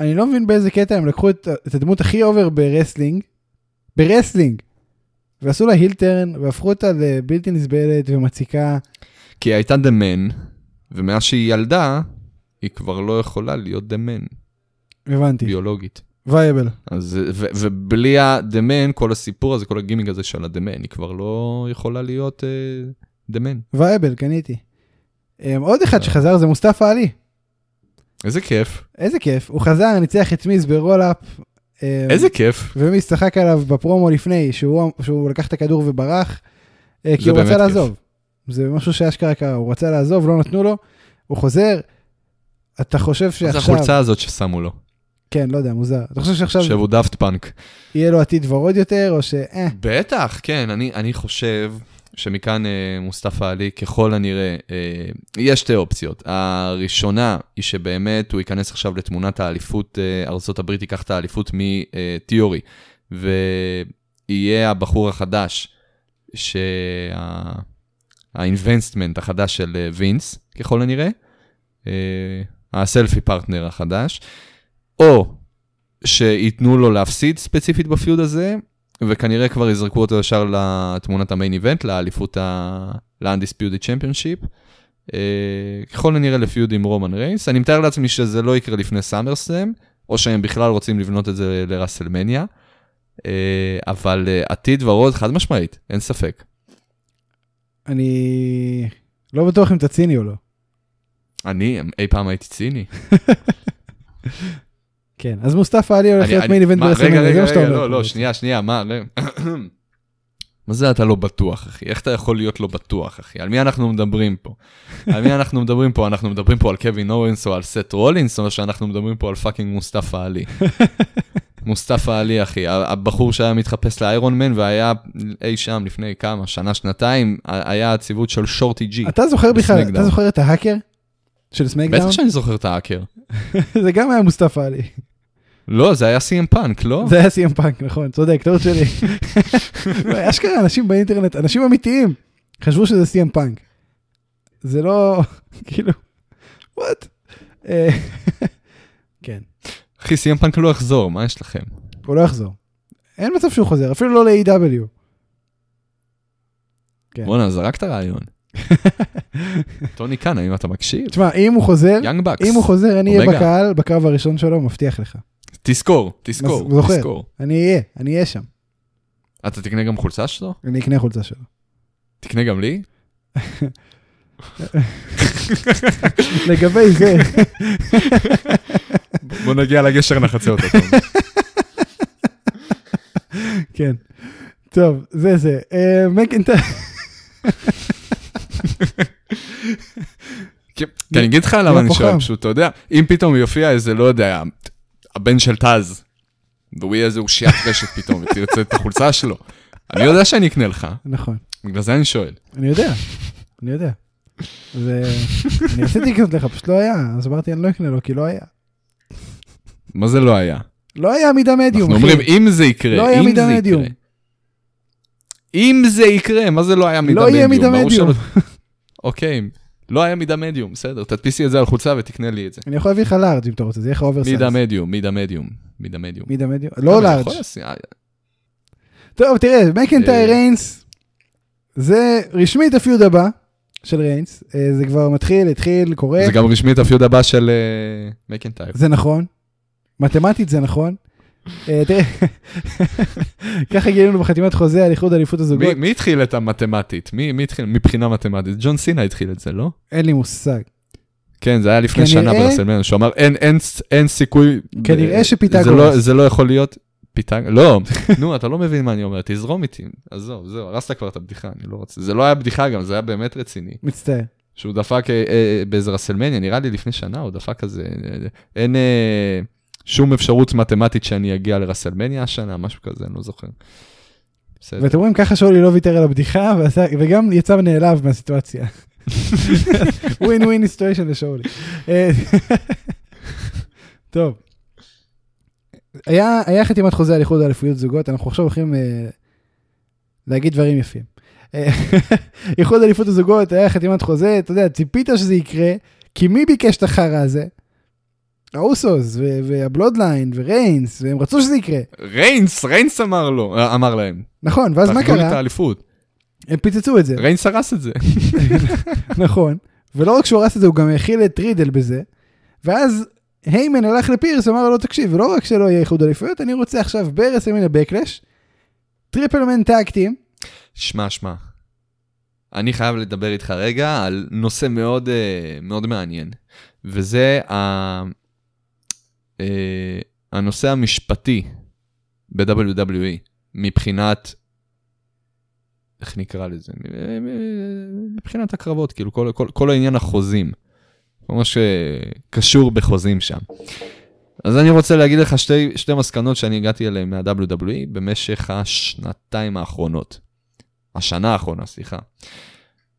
אני לא מבין באיזה קטע הם לקחו את, את הדמות הכי over ב wrestling, ב wrestling, ועשו לה heel turn, והפכו אותה לבלתי נסבלת ומציקה. כי היא הייתה The Man, ומאז שהיא ילדה, היא כבר לא יכולה להיות The Man, הבנתי, ביולוגית. Viable. אז, ו, ובלי ה-The Man, כל הסיפור הזה, כל הגימיק הזה של The Man, היא כבר לא יכולה להיות אה, The Man. Viable, קניתי. Um, עוד אחד שחזר זה מוסטפא עלי. איזה כיף, איזה כיף, הוא חזר, ניצח את מיס ב roll-up. um, איזה כיף. ומיס צחק עליו בפרומו לפני, שהוא, שהוא לקח את הכדור וברח, אה, כי הוא רצה כיף. לעזוב. זה משהו שאשכרה קרה, הוא רצה לעזוב, לא נתנו לו, הוא חוזר. אתה חושב מה זה שעכשיו, החולצה הזאת ששמו לו? כן, לא יודע, מוזר. אתה חושב שעכשיו שהוא דאפט פאנק. יהיה לו עתיד ורוד יותר, או ש... אה, בטח, כן, אני, אני חושב שמכאן אה, מוסטפא עלי, ככל הנראה, אה, יש שתי אופציות. הראשונה היא שבאמת הוא ייכנס עכשיו לתמונת האליפות, אה, ארה"ב ייקח את האליפות מתיאורי, ויהיה הבחור החדש, שה investment החדש של אה, וינס, ככל הנראה, אה, ה selfie partner החדש, או שייתנו לו להפסיד ספציפית ב feud הזה, וכנראה כבר יזרקו אותו ישר לתמונת ה main event, לאליפות ה... ל-Undisputed Championship. Uh, ככל הנראה ל feud עם רומן ריינס. אני מתאר לעצמי שזה לא יקרה לפני סאמרסלאם, או שהם בכלל רוצים לבנות את זה לראסלמניה. Uh, אבל uh, עתיד ורוד חד משמעית, אין ספק. אני לא בטוח אם אתה ציני או לא. אני אי פעם הייתי ציני. כן, אז מוסטפא עלי הולך להיות main event ברסלמניה, רגע, זה רגע, מה שאתה רגע, אומר. לא, לא, שנייה, שנייה, מה, רגע. מה זה אתה לא בטוח, אחי? איך אתה יכול להיות לא בטוח, אחי? על מי אנחנו מדברים פה? על מי אנחנו מדברים פה? אנחנו מדברים פה על קווין אוונס או על סט רולינס, או שאנחנו מדברים פה על fucking מוסטפא עלי? מוסטפא עלי, אחי, הבחור שהיה מתחפש לאיירון מן והיה אי שם לפני כמה, שנה, שנתיים, היה הציוות של שורטי ג'י. אתה זוכר בכלל, אתה. זוכר את ההאקר של SmackDown? בטח שאני זוכר את ההאקר. זה גם היה מוסטפא עלי. לא, זה היה סי.אם פאנק, לא? זה היה סי.אם פאנק, נכון, צודק, טעות שלי. אשכרה, אנשים באינטרנט, אנשים אמיתיים, חשבו שזה סי.אם פאנק. זה לא, כאילו, וואט? אה, כן, אחי, סי.אם פאנק לא יחזור, מה יש לכם? הוא לא יחזור. אין מצב שהוא חוזר, אפילו לא ל-AW. כן. בואנה, זרקת רעיון. טוני כאן, האם אתה מקשיב? תשמע, אם הוא חוזר. אם הוא חוזר, אני אהיה. בקהל, בקרב הראשון שלו, מבטיח לך. תזכור, תזכור, זוכר. תזכור. אני אהיה, אני אהיה שם. אתה תקנה גם חולצה שלו? אני אקנה חולצה שלו. תקנה גם לי? לגבי זה, בוא נגיע לגשר נחצה אותו. כן. טוב, זה זה. אה, מקינטייר, כי אני אגיד לך למה אני פה שואל. פשוט, אתה יודע, אם פתאום יופיע איזה, לא יודע, הבן של טאז, והוא יהיה איזה אושיית רשת פתאום, ותרצה את החולצה שלו, אני יודע שאני אקנה לך, נכון. בגלל זה אני שואל. אני יודע, אני יודע. זה... אני רציתי לקנות לך, פשוט לא היה, אז אמרתי אני לא אקנה לו, כי לא היה. מה זה לא היה? לא היה מידה מדיום, אנחנו. אומרים, אם זה יקרה, לא היה מידה מדיום. אם זה יקרה, מה זה לא היה מידה לא יהיה מדיום? מידה מדיום. אוקיי, לא היה מידה מדיום, בסדר, תדפיסי את זה על חולצה ותקנה לי את זה. אני יכול להביא לך large אם אתה רוצה, זה יהיה לך oversize. מידה מדיום, מידה מדיום, מידה מדיום. מידה מדיום. לא לארג'. אה, טוב, תראה, מקינטייר אה. ריינס, זה רשמית הפיוד הבא של ריינס. אה, זה כבר מתחיל, התחיל, קורה. זה גם רשמית הפיוד הבא של אה, מקנטייר. זה נכון. מתמטית זה נכון. אה, ככה גילינו בחתימת חוזה על איחוד אליפות הזוגות. מי- התחיל את המתמטית? מי התחיל מבחינה מתמטית? ג'ון סינה התחיל את זה, לא? אין לי מושג. כן, זה היה לפני שנה ב רסלמניה, שהוא אמר אין- סיכוי. כנראה ב- שפיתגורס. זה לא- זה לא יכול להיות. פיתג... לא, נו, אתה לא מבין מה אני אומר, תזרום איתי. עזוב, זהו, הרסת כבר את הבדיחה, אני לא רוצה. זה לא היה בדיחה גם, זה היה באמת רציני. מצטער. שהוא דפק אה, אה, באיזה רסלמניה, נראה לי לפני שנה, הוא דפק כזה, אה, אין אה, שום אפשרות מתמטית שאני אגיע לרסלמניה השנה, משהו כזה, אני לא זוכר. בסדר. ואתם רואים, ככה שאולי לא ויתר על הבדיחה, ועשה- וגם יצא נעלב מהסיטואציה. win win situation לשאולי. אה, טוב. היה היה חתימת חוזה על איחוד האליפויות זוגות, אנחנו עכשיו הולכים אה, להגיד דברים יפים. אה, איחוד אליפות הזוגות, היה חתימת חוזה, אתה יודע, ציפית שזה יקרה, כי מי ביקש את החרא הזה? האוסוס וה Bloodline וריינס, והם רצו שזה יקרה. ריינס, ריינס אמר לו, אמר להם. נכון, ואז מה תאכלו לי את קרה? האליפות. הם פיצצו את זה. ריינס הרס את זה. נכון. ולא רק שהוא הרס את זה, הוא גם האכיל את רידל בזה. ואז היימן הלך לפירס, אמר לו, תקשיב, לא רק שלא יהיה איחוד אליפויות, אני רוצה עכשיו ברסלמניה Backlash, triple man tag team, שמע, שמע. אני חייב לדבר איתך רגע על נושא מאוד, אה, מאוד מעניין, וזה הנושא המשפטי ב-WWE, מבחינת, איך נקרא לזה? אה, מבחינת הקרבות, כאילו כל, כל, כל העניין החוזים. כל מה שקשור בחוזים שם. אז אני רוצה להגיד לך שתי, שתי מסקנות שאני הגעתי אליהן מה-WWE במשך השנתיים האחרונות. השנה האחרונה, סליחה.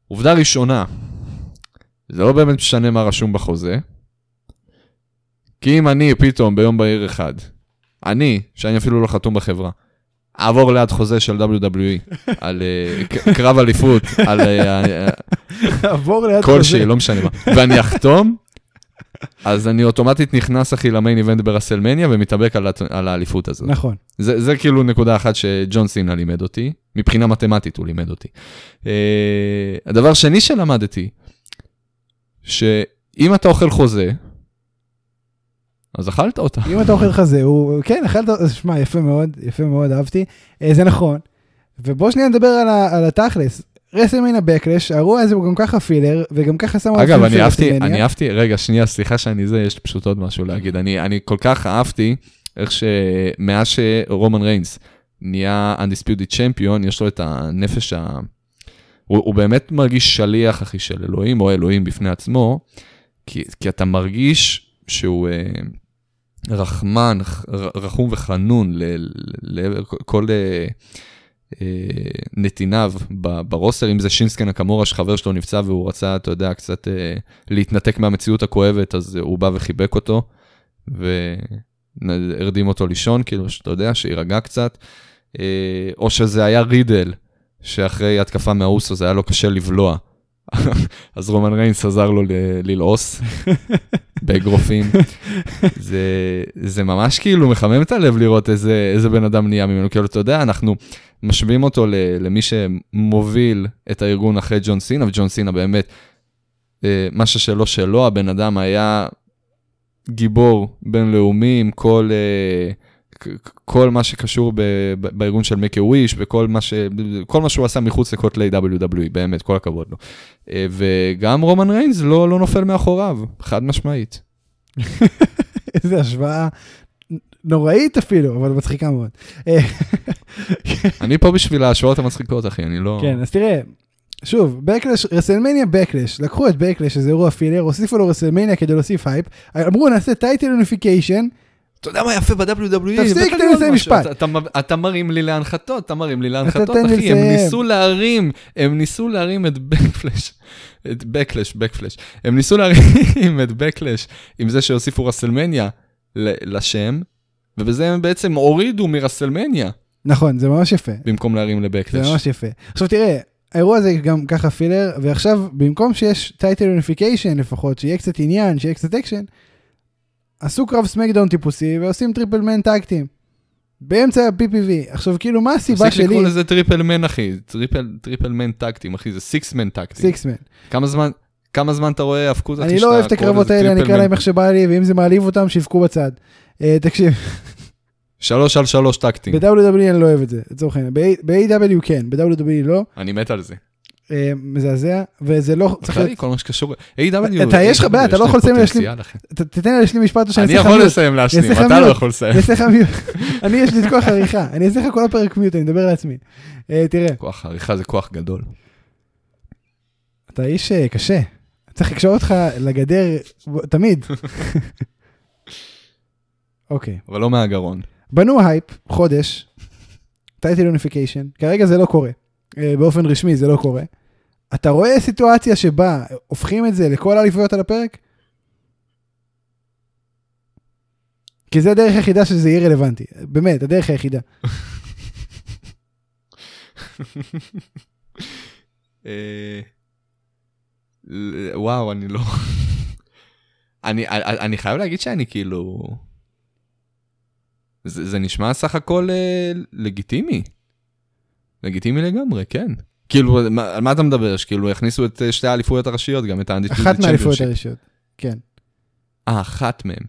עובדה ראשונה, זה לא באמת משנה מה רשום בחוזה, כי אם אני פתאום ביום בהיר אחד, אני, שאני אפילו לא חתום בחברה, אעבור ליד חוזה של WWE על אה, קרב אליפות, על אה, אה, עבור ליד חוזה. כלשהי, לא משנה מה, ואני אחתום, אז אני אוטומטית נכנס אחי למיין איבנט ברסלמניה ומתאבק על, האליפות הזאת. נכון. זה, זה כאילו נקודה אחת שג'ון סינה לימד אותי, מבחינה מתמטית הוא לימד אותי. Uh, הדבר שני שלמדתי, שאם אתה אוכל חוזה, אז אכלת אותה. אם אתה אוכל חזה, הוא, כן, אכלת, אז שמע, יפה מאוד, יפה מאוד, אהבתי. אה, זה נכון. ובוא שנייה נדבר על, ה, על התכלס. רסלמניה בקלש, האירוע הזה הוא גם ככה פילר, וגם ככה שמו... אגב, אני אהבתי. אני אהבתי, רגע, שנייה, סליחה שאני זה, יש פשוט עוד משהו להגיד. אני, אני כל כך אהבתי איך שמאז שרומן ריינס נהיה undisputed champion, יש לו את הנפש ה... הוא, הוא באמת מרגיש שליח, אחי, של אלוהים, או אלוהים בפני עצמו, כי, כי אתה מרגיש שהוא אה, רחמן, רחום וחנון לכל אה, אה, נתיניו ברוסר, אם זה שינסקי נקמורה שחבר שלו נפצע והוא רצה, אתה יודע, קצת אה, להתנתק מהמציאות הכואבת, אז הוא בא וחיבק אותו, והרדים אותו לישון, כאילו, שאתה יודע, שיירגע קצת. או שזה היה רידל, שאחרי התקפה מהאוסו זה היה לו קשה לבלוע. אז רומן ריינס עזר לו ללעוס באגרופים. זה, זה ממש כאילו מחמם את הלב לראות איזה, איזה בן אדם נהיה ממנו. כאילו, אתה יודע, אנחנו משווים אותו למי שמוביל את הארגון אחרי ג'ון סינה, וג'ון סינה באמת, אה, מה ששלו שלו, הבן אדם היה גיבור בינלאומי עם כל... אה, כל מה שקשור ב- ב- בארגון של make a wish וכל מה, ש... כל מה שהוא עשה מחוץ לכותלי WWE, באמת, כל הכבוד לו. אה, וגם רומן ריינס לא, לא נופל מאחוריו, חד משמעית. איזה השוואה נוראית אפילו, אבל מצחיקה מאוד. אה, אני פה בשביל ההשוואות המצחיקות, אחי, אני לא... כן, אז תראה, שוב, Backlash, רסלמניה Backlash, לקחו את Backlash, שזה אירוע filler, הוסיפו לו רסלמניה כדי להוסיף הייפ, אמרו נעשה title unification, אתה יודע מה יפה ב-WWE? תפסיק, תן לי לסיים משפט. אתה, אתה, אתה מרים לי להנחתות, אתה מרים לי להנחתות, אחי, הם. ניסו להרים, הם ניסו להרים את בקפלש, את Backlash, בקפלש, הם ניסו להרים את Backlash עם זה שהוסיפו רסלמניה לשם, ובזה הם בעצם הורידו מרסלמניה, נכון, זה ממש יפה, במקום להרים זה ל Backlash. ממש יפה. עכשיו תראה, האירוע הזה גם ככה filler, ועכשיו במקום שיש title unification לפחות, שיהיה קצת עניין, שיהיה קצת אקשן, עשו קרב סמקדאון טיפוסי ועושים triple man tag team. באמצע ה-PPV. עכשיו כאילו מה הסיבה תפסיק שלי, לקרוא לזה triple man, אחי, triple, triple man tag team, אחי, זה six man tag team. six man. כמה זמן, כמה זמן אתה רואה האבקות, אני לא אוהב את הקרבות האלה, אני אקרא? להם איך שבא לי, ואם זה מעליב אותם, שיבכו בצד. אה, תקשיב, שלוש על שלוש tag team. ב-WWE אני לא אוהב את זה, לצורך העניין. ב-AEW כן, ב-WWE לא, אני מת על זה. אה, מזעזע, וזה לא צריך להיות... כל מה שקשור, A.E.W. אתה, יש לך בעיה, אתה לא יכול לסיים להשלים. להשלים. תתן לי להשלים משפט או שאני אני אעשה לך יכול mute. לסיים להשלים, אעשה לך אתה לא. יכול לסיים. אני אעשה לך mute. אני יש לי את כוח העריכה, אני אעשה לך כל הפרק mute, אני מדבר לעצמי. אה, תראה, כוח העריכה זה כוח גדול. אתה איש אה, קשה. צריך לקשור אותך לגדר תמיד. אוקיי. אבל לא מהגרון. בנו הייפ, חודש, title unification, כרגע זה לא קורה. באופן רשמי זה לא קורה. אתה רואה סיטואציה שבה הופכים את זה לכל האליפויות על הפרק? כי זה הדרך היחידה שזה יהיה רלוונטי. באמת, הדרך היחידה. אה, וואו, אני לא... אני, אני, אני חייב להגיד שאני כאילו... זה, זה נשמע סך הכל אה, לגיטימי. לגיטימי לגמרי, כן. כאילו, מה, על מה אתה מדבר? שכאילו יכניסו את אה, שתי האליפויות הראשיות, גם את ה-Undisputed אחת מהאליפויות. הראשיות. כן. אה, אחת מהם.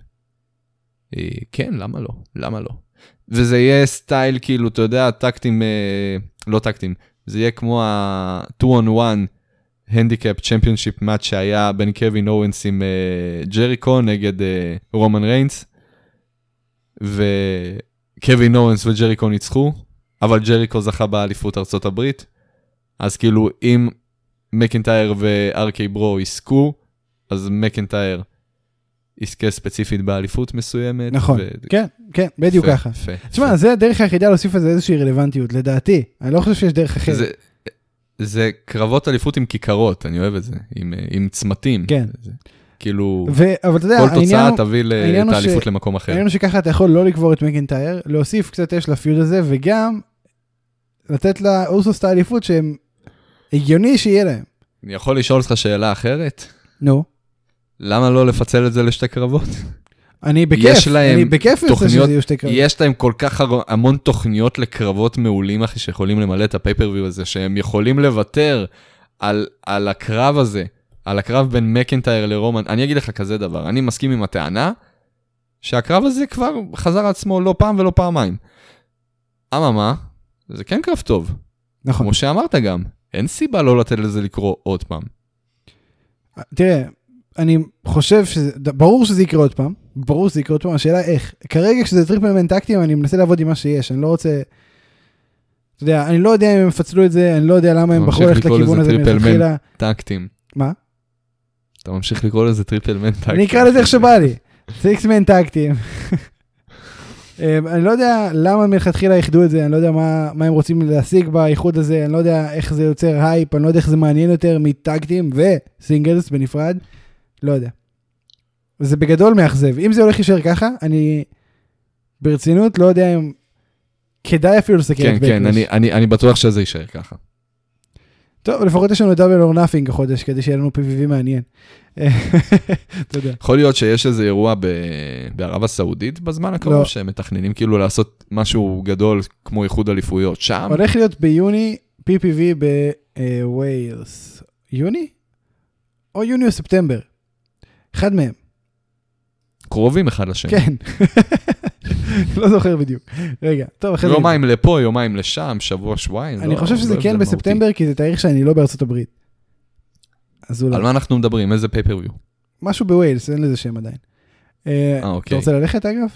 אה, כן, למה לא? למה לא? וזה יהיה סטייל, כאילו, אתה יודע, tag team, אה, לא tag team, זה יהיה כמו ה-2 on 1 handicap championship match שהיה בין קווין אוונס עם ג'ריקו נגד רומן ריינס, וקווין אורנס וג'ריקו ניצחו, אבל ג'ריקו זכה באליפות ארצות הברית, אז כאילו, אם מקינטייר וארקי ברו יזכו, אז מקינטייר יזכה ספציפית באליפות מסוימת. נכון. ו- כן, כן, בדיוק ככה. תשמע. זה הדרך היחידה להוסיף לזה איזושהי רלוונטיות, לדעתי. אני לא חושב שיש דרך אחרת. זה, זה קרבות אליפות עם כיכרות, אני אוהב את זה, עם, עם צמתים. כן. זה, כאילו, ו- אבל אתה יודע, כל העניין תוצאה הוא- תביא העניין את הוא ש- האליפות למקום אחר. העניין הוא שככה אתה יכול לא לקבור את מקינטייר, להוסיף קצת אש לפיוד הזה, וגם לתת לאורסוס את האליפות שהם הגיוני שיהיה להם. אני יכול לשאול אותך שאלה אחרת? נו. למה לא לפצל את זה לשתי קרבות? אני בכיף, יש להם אני בכיף רוצה שזה יהיו שתי קרבות. יש להם כל כך המון תוכניות לקרבות מעולים, אחי, שיכולים למלא את הפייפריוויו הזה, שהם יכולים לוותר על, על הקרב הזה, על הקרב בין מקנטייר לרומן. אני אגיד לך כזה דבר, אני מסכים עם הטענה שהקרב הזה כבר חזר עצמו לא פעם ולא פעמיים. אממה, זה כן קרב טוב, נכון. כמו שאמרת גם, אין סיבה לא לתת לזה לקרות עוד פעם. תראה, אני חושב שזה, ברור שזה יקרה עוד פעם, ברור שזה יקרה עוד פעם, השאלה איך. כרגע כשזה טריפלמן טקטים, אני מנסה לעבוד עם מה שיש, אני לא רוצה... אתה יודע, אני לא יודע אם הם יפצלו את זה, אני לא יודע למה הם בחרו ללכת לכיוון הזה מלכתחילה. tag team. מה? אתה ממשיך לקרוא לזה triple man tag team. אני אקרא לזה איך שבא לי. six man tag team. אמ, אני לא יודע למה מלכתחילה איחדו את זה, אני לא יודע מה, מה הם רוצים להשיג באיחוד הזה, אני לא יודע איך זה יוצר הייפ, אני לא יודע איך זה מעניין יותר מ tag team ו singles בנפרד, לא יודע. זה בגדול מאכזב. אם זה הולך להישאר ככה, אני ברצינות לא יודע אם כדאי אפילו לסכם כן, את כן, Backlash. אני, אני, אני בטוח שזה יישאר ככה. טוב, לפחות יש לנו Double or Nothing החודש, כדי שיהיה לנו PPV מעניין. יודע. יכול להיות שיש איזה אירוע ב... בערב הסעודית בזמן הקרוב, לא. שהם מתכננים כאילו לעשות משהו גדול כמו איחוד אליפויות שם. הולך להיות ביוני PPV בווילס. יוני? או יוני או ספטמבר. אחד מהם. קרובים אחד לשני. כן. לא זוכר בדיוק. רגע, טוב, אחרי זה... יומיים לפה, יומיים לשם, שבוע, שבועיים. אני לא- חושב שזה לא כן הבדל בספטמבר, כי זה תאריך שאני לא בארצות הברית. אז. אולי. על מה אנחנו מדברים? איזה pay-per-view? משהו בווילס, אין לזה שם עדיין. אה, אה, אתה אוקיי. רוצה ללכת אגב?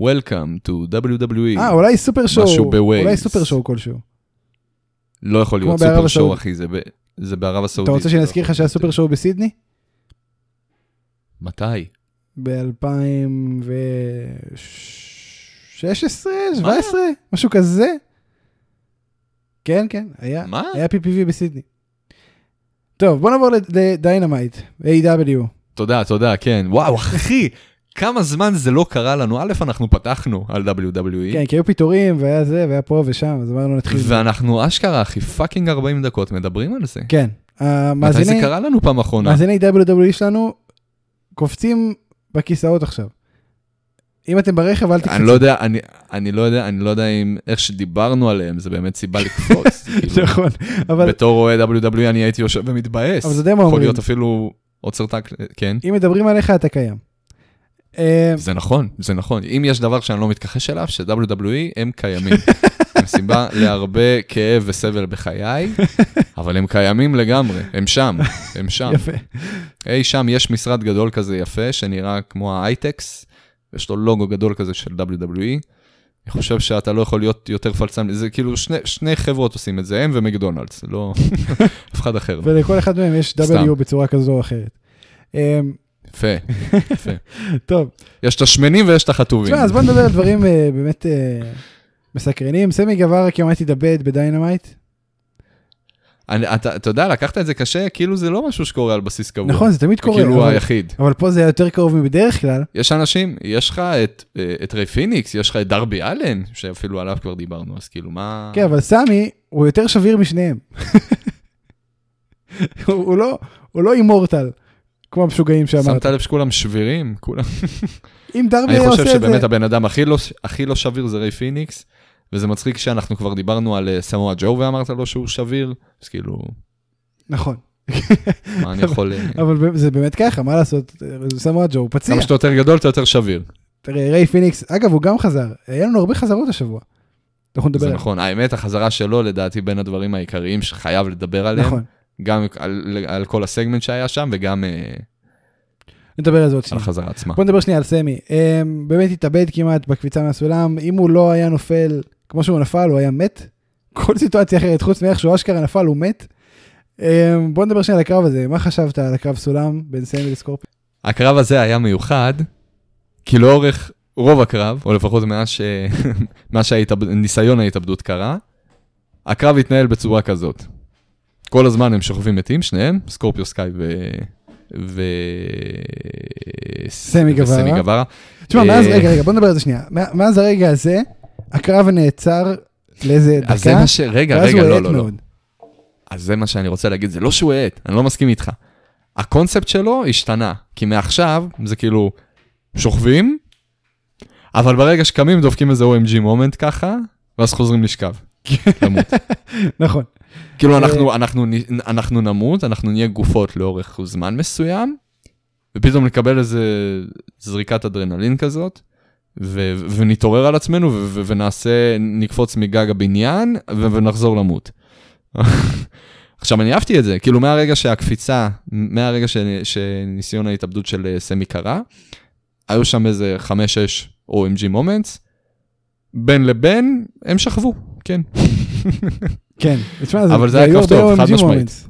Welcome to WWE. אה, אולי super show. משהו בווילס. אולי super show כלשהו. לא יכול להיות super show. אחי, זה ב- זה בערב הסעודית. אתה רוצה שאני אזכיר לך שהיה super show בסידני? מתי? ב-2016, 17, משהו כזה. כן, כן, היה, מה? היה PPV בסידני. טוב, בוא נעבור לד- ל Dynamite, AEW תודה, תודה, כן. וואו, אחי, כמה זמן זה לא קרה לנו. א', אנחנו פתחנו על WWE. כן, כי היו פיטורים, והיה זה, והיה פה ושם, אז אמרנו נתחיל. ואנחנו אשכרה, אחי, fucking 40 דקות מדברים על זה. כן, מתי זה קרה לנו פעם אחרונה? מאזיני WWE שלנו קופצים בכיסאות עכשיו. אם אתם ברכב, אל תקפצו. אני לא יודע, אני, אני לא יודע, אני לא יודע אם איך שדיברנו עליהם זה באמת סיבה לקפוץ. כאילו, נכון, אבל בתור רואה WWE אני הייתי יושב ומתבאס. אבל אתה יודע מה יכול אומרים. להיות אפילו heart attack, כן. אם מדברים עליך, אתה קיים. אה, זה נכון, זה נכון. אם יש דבר שאני לא מתכחש אליו, ש-WWE הם קיימים. הם סיבה להרבה כאב וסבל בחיי, אבל הם קיימים לגמרי, הם שם, הם שם. יפה. אי שם יש משרד גדול כזה יפה, שנראה כמו האייטקס, יש לו לוגו גדול כזה של WWE. אני חושב שאתה לא יכול להיות יותר פלצן, זה כאילו שני, שני חברות עושים את זה, הם ומקדונלדס, לא אף אחד אחר. ולכל אחד מהם יש סתם. W בצורה כזו או אחרת. אה, יפה, יפה. טוב, יש את השמנים ויש את החטובים. תשמע, אז בוא נדבר על דברים אה, באמת אה, מסקרנים. סמי גווארה כמעט התאבד ב Dynamite. אני, אתה, אתה יודע, לקחת את זה קשה, כאילו זה לא משהו שקורה על בסיס קבוע. נכון, זה תמיד קורה, כאילו אבל- היחיד. אבל פה זה היה יותר קרוב מבדרך כלל. יש אנשים, יש לך את, אה, את ריי פיניקס, יש לך את דרבי אלן, שאפילו עליו כבר דיברנו, אז כאילו מה... כן, אבל סמי הוא יותר שביר משניהם. הוא הוא לא, הוא לא immortal, כמו המשוגעים שאמרת. שמת לב שכולם שבירים? כולם... אם דרבי אני היה חושב עושה את שבאמת זה, הבן אדם הכי לא, הכי לא שביר זה ריי פיניקס, וזה מצחיק שאנחנו כבר דיברנו על אה, סמואל ג'ו ואמרת לו שהוא שביר, אז כאילו, נכון. מה אני יכול... אה, אבל זה באמת ככה, מה לעשות, סמואל ג'ו הוא פציע. כמה שאתה יותר גדול, אתה יותר שביר. תראה, ריי פיניקס, אגב, הוא גם חזר, היה לנו הרבה חזרות השבוע. אנחנו נדבר זה על נכון, האמת, החזרה שלו לדעתי בין הדברים העיקריים שחייב לדבר עליהם, נכון, גם על, על כל הסגמנט שהיה שם וגם אה, נדבר על זה עוד על שנייה. החזרה עצמה. בוא נדבר שנייה על סמי. Um, באמת התאבד כמעט בקפיצה מהסולם, אם הוא לא היה נופל כמו שהוא נפל, הוא היה מת. כל סיטואציה אחרת, חוץ מאיך שהוא אשכרה נפל, הוא מת. Um, בוא נדבר שנייה על הקרב הזה, מה חשבת על הקרב סולם בין סמי לסקורפיו? הקרב הזה היה מיוחד, כי לאורך רוב הקרב, או לפחות מאז ש- מאז שניסיון ההתאבדות קרה, הקרב התנהל בצורה כזאת. כל הזמן הם שוכבים מתים, שניהם, סקורפיו סקאי ו... ו... סמי גווארה. תשמע, מאז, אה, רגע, רגע, בוא נדבר על זה שנייה. מאז הרגע הזה, הקרב נעצר לאיזה אז זה דקה, מה ש... רגע, רגע, לא, לא, לא. מאוד. אז זה מה שאני רוצה להגיד, זה לא שהוא האט, אני לא מסכים איתך. הקונספט שלו השתנה, כי מעכשיו זה כאילו שוכבים, אבל ברגע שקמים דופקים איזה OMG מומנט ככה, ואז חוזרים לשכב. למות. נכון. כאילו אה, אנחנו, אנחנו, אנחנו נמות, אנחנו נהיה גופות לאורך זמן מסוים, ופתאום נקבל איזה זריקת אדרנלין כזאת, ו- ונתעורר על עצמנו ו- ו- ונעשה, נקפוץ מגג הבניין ו- ונחזור למות. עכשיו אני אהבתי את זה, כאילו מהרגע שהקפיצה, מהרגע ש- שניסיון ההתאבדות של אה, סמי קרה, היו שם איזה 5-6 OMG moments, בין לבין הם שכבו, כן. כן, תשמע, אבל זה היה קרב טוב, חד משמעית.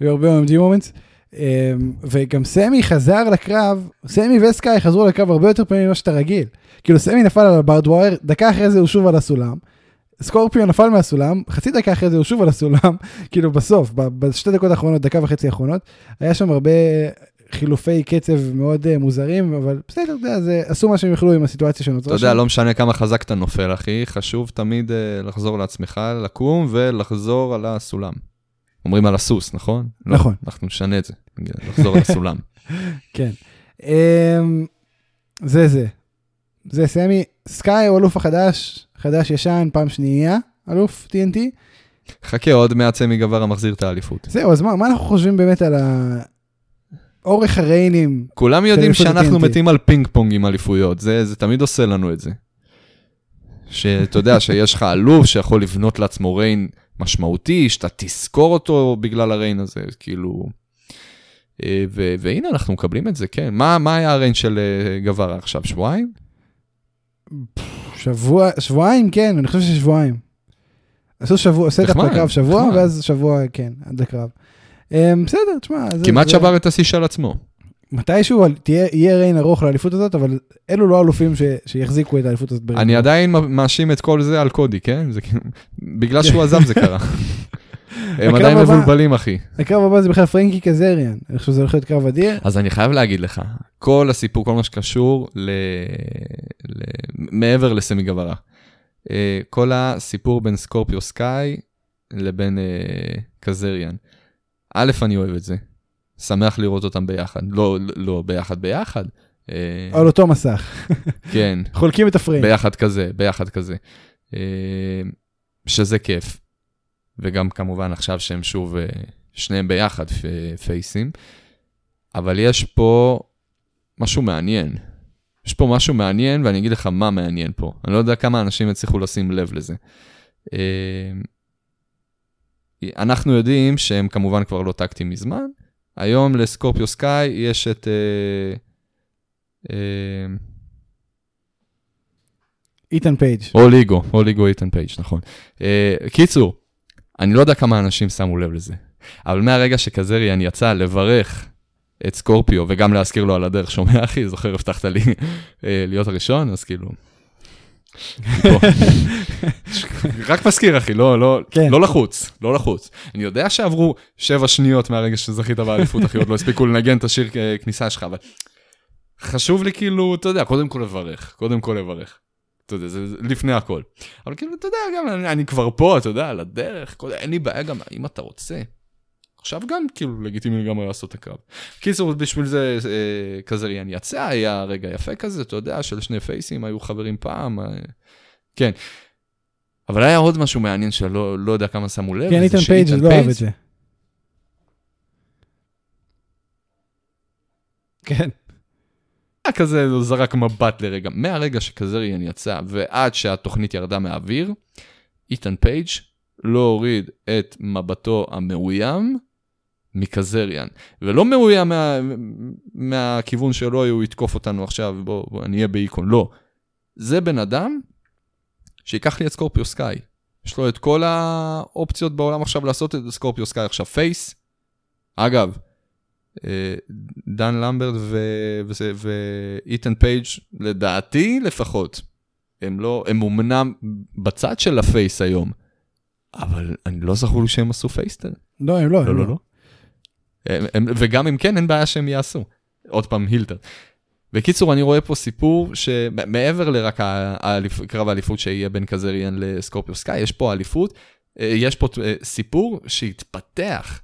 היו הרבה OMG moments. וגם סמי חזר לקרב, סמי וסקאי חזרו לקרב הרבה יותר פעמים ממה שאתה רגיל. כאילו סמי נפל על ה barbed wire, דקה אחרי זה הוא שוב על הסולם. סקורפיו נפל מהסולם, חצי דקה אחרי זה הוא שוב על הסולם, כאילו בסוף, בשתי דקות האחרונות, דקה וחצי האחרונות, היה שם הרבה חילופי קצב מאוד אה, מוזרים, אבל בסדר, אתה יודע, זה- עשו מה שהם יכלו עם הסיטואציה שנוצרה אתה יודע, לא משנה כמה חזק אתה נופל, אחי, חשוב תמיד uh, לחזור לעצמך, לקום ולחזור על הסולם. אומרים על הסוס, נכון? לא, נכון. אנחנו נשנה את זה, לחזור על הסולם. כן. אמ, זה זה. זה סמי. סקאי הוא אלוף החדש, חדש ישן, פעם שנייה, אלוף TNT. חכה, עוד מעט סמי גווארה מחזיר את האליפות. זהו, אז מה, מה אנחנו חושבים באמת על ה... אורך ה reignים? כולם יודעים שאנחנו TNT. מתים על פינג פונג עם אליפויות, זה, זה תמיד עושה לנו את זה. שאתה יודע שיש לך אלוף שיכול לבנות לעצמו reign משמעותי, שאתה תזכור אותו בגלל ה reign הזה, כאילו... אה, ו- והנה אנחנו מקבלים את זה, כן. מה, מה היה ה reign של אה, גווארה עכשיו, שבועיים? שבוע, שבועיים, כן, אני חושב ששבועיים. עשו שבוע, setup לקרב שבוע. ואז שבוע, כן, עד לקרב. אמ, בסדר, תשמע, כמעט שבר את השיא של עצמו. מתישהו תהיה, יהיה reign ארוך לאליפות הזאת, אבל אלו לא אלופים ש, שיחזיקו את האליפות הזאת. אני עדיין מאשים את כל זה על קודי, כן? זה כאילו- בגלל שהוא עזב זה קרה. הם עדיין מבולבלים, אחי. הקרב הבא זה בכלל פרנקי קזריאן, אני חושב שזה הולך להיות קרב אדיר. אז אני חייב להגיד לך, כל הסיפור, כל מה שקשור ל... ל... מעבר לסמי גברה, אה, כל הסיפור בין סקורפיו סקאי לבין אה, קזריאן. א', אני אוהב את זה. שמח לראות אותם ביחד. לא, לא ביחד ביחד. אה, על אותו מסך, כן, חולקים את הפריים. ביחד כזה, ביחד כזה. אה, שזה כיף. וגם כמובן עכשיו שהם שוב אה, שניהם ביחד faceים. אבל יש פה משהו מעניין. יש פה משהו מעניין, ואני אגיד לך מה מעניין פה. אני לא יודע כמה אנשים יצליחו לשים לב לזה. אנחנו יודעים שהם כמובן כבר לא tag team מזמן. היום לסקורפיו סקאי יש את... אה, אה, איתן פייג'. All Ego, All Ego איתן פייג', נכון. Uh, קיצור, אני לא יודע כמה אנשים שמו לב לזה, אבל מהרגע שקזריאן יצא לברך את סקורפיו, וגם להזכיר לו על הדרך, שומע אחי, זוכר, הבטחת לי להיות הראשון, אז כאילו... רק מזכיר אחי, לא, לא, כן. לא לחוץ, לא לחוץ. אני יודע שעברו שבע שניות מהרגע שזכית באליפות, אחי, עוד לא הספיקו לנגן את השיר אה, כניסה שלך, אבל חשוב לי כאילו, אתה יודע, קודם כל לברך, קודם כל לברך. אתה יודע, זה לפני הכל. אבל כאילו, אתה יודע, גם אני, אני כבר פה, אתה יודע, על הדרך, כל, אין לי בעיה גם, אם אתה רוצה, עכשיו גם כאילו לגיטימי לגמרי לעשות את הקרב. קיצור, בשביל זה אה, קזריאן יצא, היה רגע יפה כזה, אתה יודע, של שני פייסים, היו חברים פעם, אה, כן. אבל היה עוד משהו מעניין שלא לא יודע כמה שמו לב. כן, איתן פייג' לא אהב את זה. כן. היה כזה, הוא זרק מבט לרגע. מהרגע שקזריאן יצא ועד שהתוכנית ירדה מהאוויר, איתן פייג' לא הוריד את מבטו המאוים מקזריאן. ולא מאוים מה, מהכיוון שלו, הוא יתקוף אותנו עכשיו, בוא, בוא נהיה באיקון. לא. זה בן אדם שיקח לי את סקורפיו סקאי. יש לו את כל האופציות בעולם עכשיו לעשות את סקורפיו סקאי עכשיו face. אגב, אה, דן למברט וזה- ואיתן פייג' לדעתי לפחות, הם לא, הם אמנם בצד של ה face היום, אבל אני לא זכור לי שהם עשו face turn. לא, הם לא. לא, הם לא, לא. הם, וגם אם כן, אין בעיה שהם יעשו. עוד פעם, heel turn. בקיצור, אני רואה פה סיפור שמעבר לרק ה- האליפ- קרב האליפות שיהיה בין קזריאן לסקורפיו סקאי, יש פה אליפות, אה, יש פה אה, סיפור שהתפתח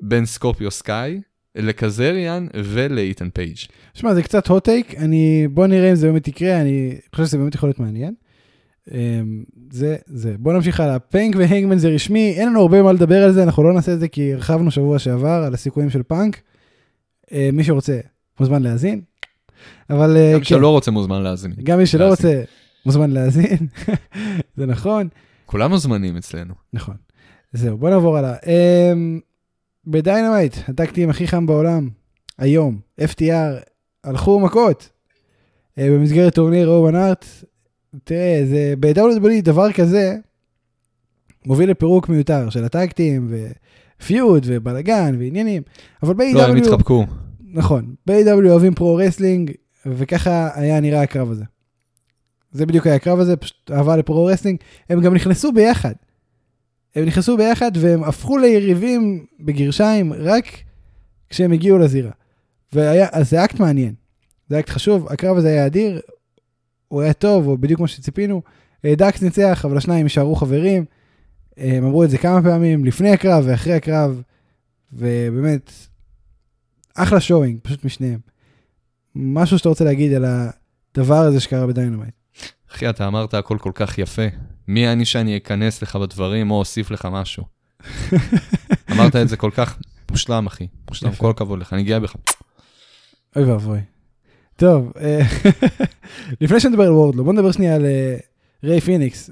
בין סקורפיו סקאי לקזריאן ולאיתן פייג'. שמע, זה קצת hot take, אני... בוא נראה אם זה באמת יקרה, אני חושב שזה באמת יכול להיות מעניין. אמ, זה, זה. בוא נמשיך הלאה. פאנק והנגמן זה רשמי, אין לנו הרבה מה לדבר על זה, אנחנו לא נעשה את זה כי הרחבנו שבוע שעבר על הסיכויים של פאנק. אה, מי שרוצה, מוזמן להאזין. אבל אה, גם מי כן, שלא רוצה מוזמן להאזין. גם מי שלא להאזין. רוצה, מוזמן להאזין. זה נכון. כולם מוזמנים אצלנו. נכון. זהו, בוא נעבור הלאה. אמ, ב Dynamite, ה tag team הכי חם בעולם, היום, FTR, הלכו מכות. אה, במסגרת טורניר אוון הארט, תראה, זה ב-WWE דבר כזה, מוביל לפירוק מיותר של ה tag team, ו feud, ובלאגן, ועניינים. אבל ב-AEW... לא, הם התחבקו. נכון, ב-AEW אוהבים pro wrestling, וככה היה נראה הקרב הזה. זה בדיוק היה הקרב הזה, פשוט אהבה ל pro-wrestling. הם גם נכנסו ביחד. הם נכנסו ביחד והם הפכו ליריבים בגרשיים רק כשהם הגיעו לזירה. והיה, אז זה אקט מעניין. זה אקט חשוב, הקרב הזה היה אדיר, הוא היה טוב, הוא בדיוק כמו שציפינו. אה, דאקס ניצח, אבל השניים יישארו חברים. אה, הם אמרו את זה כמה פעמים, לפני הקרב ואחרי הקרב, ובאמת, אחלה showing, פשוט משניהם. משהו שאתה רוצה להגיד על הדבר הזה שקרה בדיינמייט. אחי, אתה אמרת הכל כל כך יפה. מי אני שאני אכנס לך בדברים או אוסיף לך משהו? אמרת את זה כל כך מושלם, אחי. מושלם. כל הכבוד לך, אני גאה בך. אוי ואבוי. טוב, אה, לפני שנדבר על וורדלו, בוא נדבר שנייה על אה, ריי פיניקס.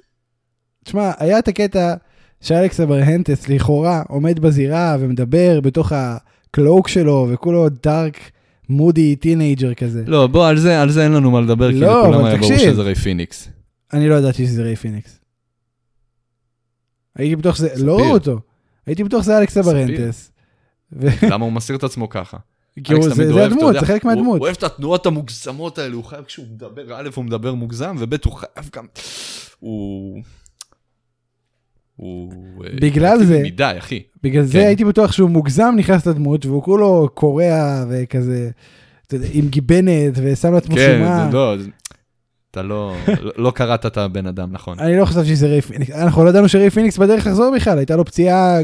תשמע, היה את הקטע שאלכס אברהנטס לכאורה עומד בזירה ומדבר בתוך ה cloak שלו וכולו dark moody teenager כזה. לא, בוא, על זה, על זה אין לנו מה לדבר, כי לא, לכולם אבל היה ברור. שזה ריי פיניקס. אני לא ידעתי שזה ריי פיניקס. הייתי בטוח שזה. לא ראו אותו. הייתי בטוח שזה אלכס ספיר. אברהנטס. ו- למה הוא מסתיר את עצמו ככה? כי הוא- זה זה הדמות, זה חלק מהדמות. הוא אוהב את התנועות המוגזמות האלה, הוא חייב כשהוא מדבר, א', הוא מדבר מוגזם, וב', הוא חייב גם... הוא... הוא... אה, בגלל זה- מדי, אחי. בגלל זה כן. הייתי בטוח שהוא מוגזם נכנס לדמות והוא כולו קורע וכזה, אתה יודע, עם גיבנת ושם לעצמו כן, שומה. זה לא... זה- אתה לא... לא קראת את הבן אדם, נכון. אני לא חשבתי שזה ריי פיניקס, אנחנו לא ידענו שריי פיניקס בדרך לחזור בכלל, הייתה לו פציעה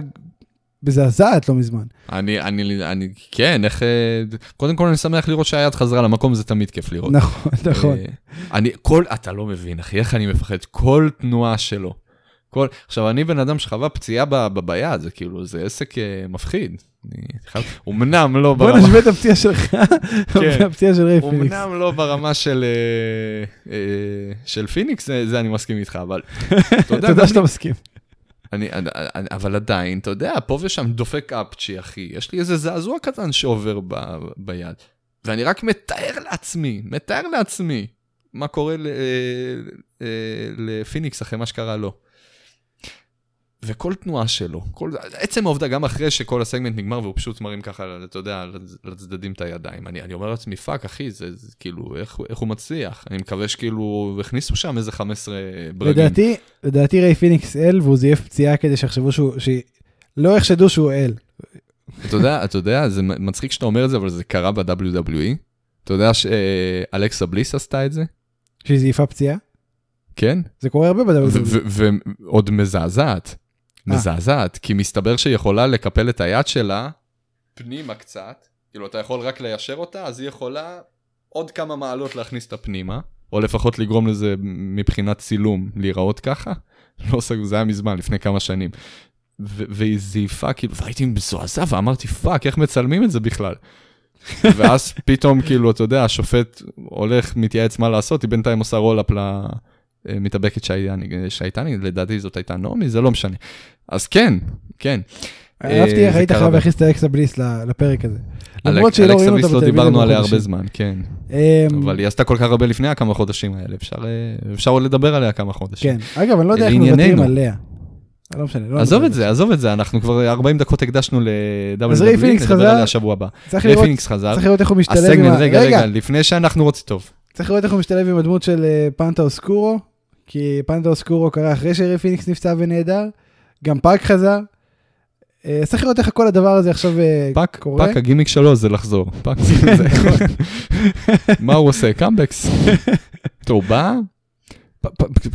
מזעזעת לא מזמן. אני, אני, אני, כן, איך... קודם כל אני שמח לראות שהיד חזרה למקום, זה תמיד כיף לראות. נכון, נכון. אה, אני, כל, אתה לא מבין, אחי, איך אני מפחד, כל תנועה שלו. כל, עכשיו, אני בן אדם שחווה פציעה ביד, זה כאילו, זה עסק אה, מפחיד. אמנם לא בוא ברמה, נשווה את הפציעה שלך והפציעה של ריי פיניקס. אמנם לא ברמה של, אה, של פיניקס, זה, אני מסכים איתך, אבל תודה שאתה מסכים. אני, אני, אבל עדיין, אתה יודע, פה ושם דופק אפצ'י, אחי. יש לי איזה זעזוע קטן שעובר ב, ביד. ואני רק מתאר לעצמי, מתאר לעצמי, מה קורה אה, אה, לפיניקס אחרי מה שקרה לו. וכל תנועה שלו, כל, עצם העובדה, גם אחרי שכל הסגמנט נגמר והוא פשוט מרים ככה, אתה יודע, לצדדים את הידיים. אני, אני אומר לעצמי, fuck, אחי, זה, זה כאילו, איך, איך הוא מצליח? אני מקווה שכאילו, הכניסו שם איזה 15 ברגים. לדעתי, לדעתי ריי פיניקס heel והוא זייף פציעה כדי שיחשבו שהוא, שלא יחשדו שהוא heel. אתה יודע, אתה יודע, זה מצחיק שאתה אומר את זה, אבל זה קרה ב-WWE. אתה יודע שאלכסה בליס עשתה את זה? שהיא זייפה פציעה? כן? זה קורה הרבה בדבר ו- ו- ועוד מזעזעת. מזעזעת, כי מסתבר שהיא יכולה לקפל את היד שלה פנימה קצת, כאילו אתה יכול רק ליישר אותה, אז היא יכולה עוד כמה מעלות להכניס אותה פנימה, או לפחות לגרום לזה מבחינת צילום להיראות ככה. לא סגור, זה היה מזמן, לפני כמה שנים. והיא זייפה, כאילו, והייתי מזועזע ואמרתי, fuck, איך מצלמים את זה בכלל? ואז פתאום, כאילו, אתה יודע, השופט הולך, מתייעץ מה לעשות, היא בינתיים עושה roll-up למתאבקת שהייתה, לדעתי זאת הייתה נעמי, זה לא משנה. אז כן, כן. אהבתי איך זה היית חייב להכניס את אלכסה בליס לפרק הזה. למרות שלא ראינו אותה לא בטלוויזיה דיברנו עליה. הרבה זמן, כן. אמ, אבל היא עשתה כל כך הרבה לפני הכמה חודשים האלה, אפשר, אה, אפשר עוד לדבר עליה כמה חודשים. כן. אגב, אני לא יודע איך. מוותרים עליה. לא משנה. לא עזוב נדבר את זה, עזוב את זה, אנחנו כבר 40 דקות הקדשנו ל-WWE, אז ריי פיניקס נדבר חזר. עליה השבוע הבא. ריי פיניקס חזר. צריך לראות איך הוא משתלב עם ה... רגע, רגע, לפני שאנחנו רוצים, טוב. צריך לראות איך הוא משתלב עם הדמות של אה, פנטה אוסקורו, כי פנטה אוסקורו קרה אחרי שרי פיניקס נפצע ונהדר, גם פאק חזר. אה, צריך לראות איך כל הדבר הזה עכשיו אה, פאק, קורה. פאק הגימיק שלו זה לחזור. פאק זה... זה- מה הוא עושה? comebacks. טוב, בא,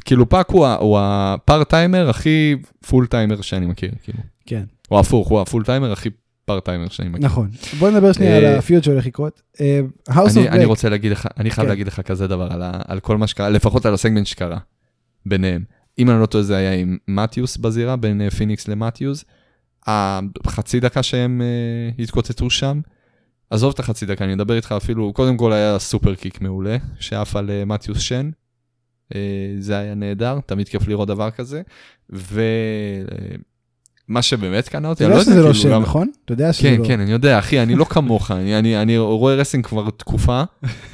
כאילו פאק הוא ה- הוא ה part timer הכי full timer שאני מכיר, כאילו. כן, או הפוך, הוא ה full timer הכי part timer שאני מכיר. נכון. בוא נדבר שנייה על אה, ה feud שהולך לקרות. אה, House אני, of אני רוצה להגיד לך, אני חייב כן. להגיד לך כזה דבר על כל מה שקרה, לפחות על הסגמנט שקרה ביניהם. אם אני לא טועה זה היה עם מתיוס בזירה, בין אה, פיניקס למתיוס. החצי דקה שהם uh, התקוטטו שם, עזוב את החצי דקה, אני אדבר איתך אפילו, קודם כל היה super kick מעולה, שעף על uh, מתיוס שן. Uh, זה היה נהדר, תמיד כיף לראות דבר כזה. ומה שבאמת קנה אותי, אני לא יודע שזה לא כאילו, שם, נכון? אתה יודע שזה כן, לא... כן, אני יודע, אחי, אני לא כמוך, אני, רואה wrestling כבר תקופה,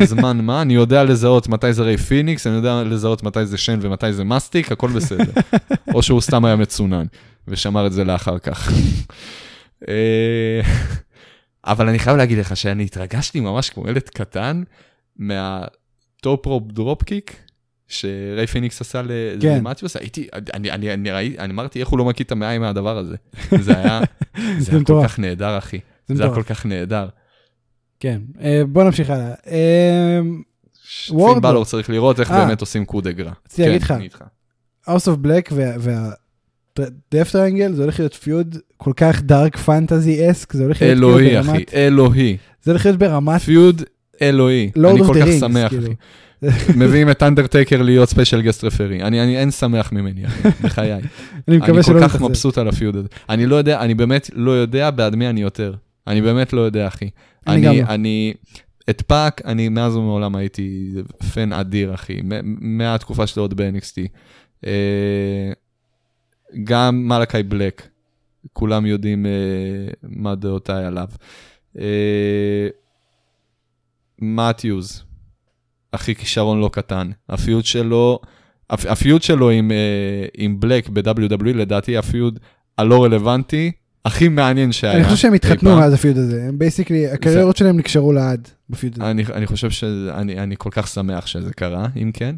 זמן מה, אני יודע לזהות מתי זה ריי פיניקס, אני יודע לזהות מתי זה שן ומתי זה מסטיק, הכל בסדר. או שהוא סתם היה מצונן, ושמר את זה לאחר כך. אה, אבל אני חייב להגיד לך שאני התרגשתי ממש כמו ילד קטן מה top rope drop kick. שריי פיניקס עשה ל- כן. הייתי, אני, אני, אני, ראי- אני אמרתי איך הוא לא מקיא את המעיים מהדבר הזה. זה היה, זה היה כל. כך נהדר, אחי. זה היה. כל כך נהדר. כן. אה, בוא נמשיך הלאה. אה. פין בלור צריך לראות איך אה. באמת עושים coup de grâce. רציתי להגיד לך. אני איתך. House of Black וה-Death Triangle זה הולך להיות feud כל כך dark fantasy-esque, זה הולך להיות feud אלוהי, אחי, ברמת... אלוהי. זה הולך להיות ברמת feud אלוהי. אני כל כך שמח, כאילו. אחי. מביאים את אנדרטייקר להיות special guest referee. אני אני- אין שמח ממני, אחי, בחיי. אני אני מקווה שלא כל כך. מבסוט על ה feud הזה. אני לא יודע, אני באמת לא יודע בעד מי אני יותר. אני באמת לא יודע, אחי. אני גם אני, לא. אני, את פאק, אני מאז ומעולם הייתי פן אדיר, אחי, מהתקופה שלו עוד ב-NXT. אה, גם מלאקי בלק, כולם יודעים אה, מה דעותיי עליו. אה, מתיוז, אחי כישרון לא קטן. ה feud שלו, הפ- ה feud שלו עם, אה, עם בלק ב-WWE, לדעתי ה feud הלא רלוונטי, הכי מעניין שהיה. אני חושב שהם התחתנו. מאז ה feud הזה, הם basically, הקריירות שלהם נקשרו לעד בפיוד הזה. אני, אני חושב שאני אני כל כך שמח שזה קרה, אם כן.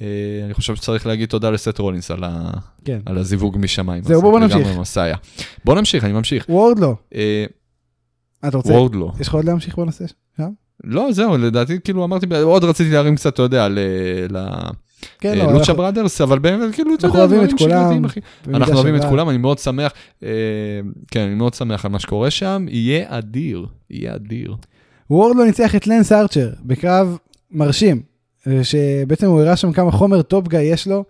אה, אני חושב שצריך להגיד תודה לסט רולינס על, ה, כן. על הזיווג משמיים. זהו, בוא נמשיך. בוא נמשיך, אני ממשיך. וורדלו, אה, אתה רוצה? וורדלו. יש לך עוד להמשיך בנושא? לא, זהו, לדעתי, כאילו אמרתי, עוד רציתי להרים קצת, אתה יודע, ל- כן, לא, ללוצ'ה אנחנו- ברדרס, אבל באמת, כאילו, אתה אנחנו יודע, אוהבים את כולם, אנחנו אוהבים את. כולם, אני מאוד שמח. אה, כן, אני מאוד שמח על מה שקורה שם. יהיה אדיר, יהיה אדיר. וורדלו ניצח את לנס ארצ'ר בקרב מרשים, אה, שבעצם הוא הראה שם כמה חומר top guy יש לו.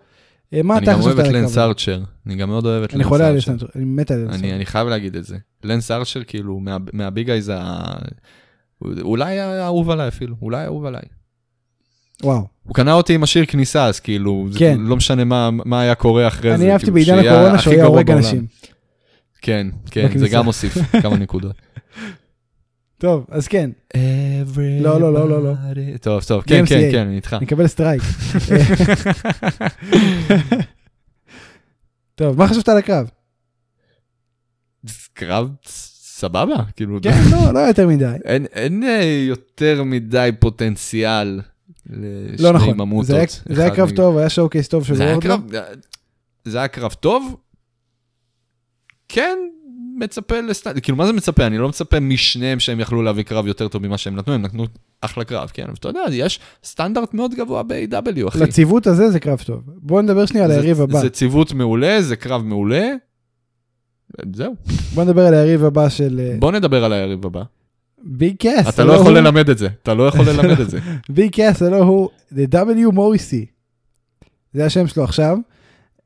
אה, מה אני אתה גם חשבת אוהב על את לנס הקרב? ארצ'ר. אני גם מאוד אוהב את אני לנס על ארצ'ר. אני מת על לנס אני, ארצ'ר. אני חייב להגיד את זה. לנס ארצ'ר, כאילו, מה, מה big guys, ה... אולי האהוב עליי אפילו, אולי האהוב עליי. וואו. הוא קנה אותי עם השיר כניסה, אז כאילו, זה כן. כאילו לא משנה מה, מה היה קורה אחרי זה. אני אהבתי כאילו, בעידן הקורונה שהוא היה הורג. אנשים. כן, כן, זה בכניסה. גם מוסיף כמה נקודות. טוב, אז כן, לא, לא, לא, לא, לא. טוב, טוב, כן, כן. כן, אני איתך. אני אקבל strike. טוב, מה חשבת על הקרב? קרב סבבה, כאילו, כן, לא, לא יותר מדי. אין, אין אה, יותר מדי פוטנציאל לשני לא נכון, ממוטות. זה היה- זה היה קרב נגד- טוב, היה showcase טוב של וורדלו. קרב, זה היה קרב טוב. כן, מצפה לסטנד, כאילו מה זה מצפה? אני לא מצפה משניהם שהם יכלו להביא קרב יותר טוב ממה שהם נתנו, הם נתנו אחלה קרב, כן, אבל אתה יודע, יש סטנדרט מאוד גבוה ב-AEW, אחי. לציוות הזה זה קרב טוב. בואו נדבר שנייה על היריב הבא. זה ציוות מעולה, זה קרב מעולה. זהו. בוא נדבר על היריב הבא של אה, בוא נדבר על היריב הבא. ביג קאס. אתה לא יכול ללמד את זה, אתה לא יכול ללמד את זה. ביג קאס, הלא הוא The W מוריסי. זה השם שלו עכשיו.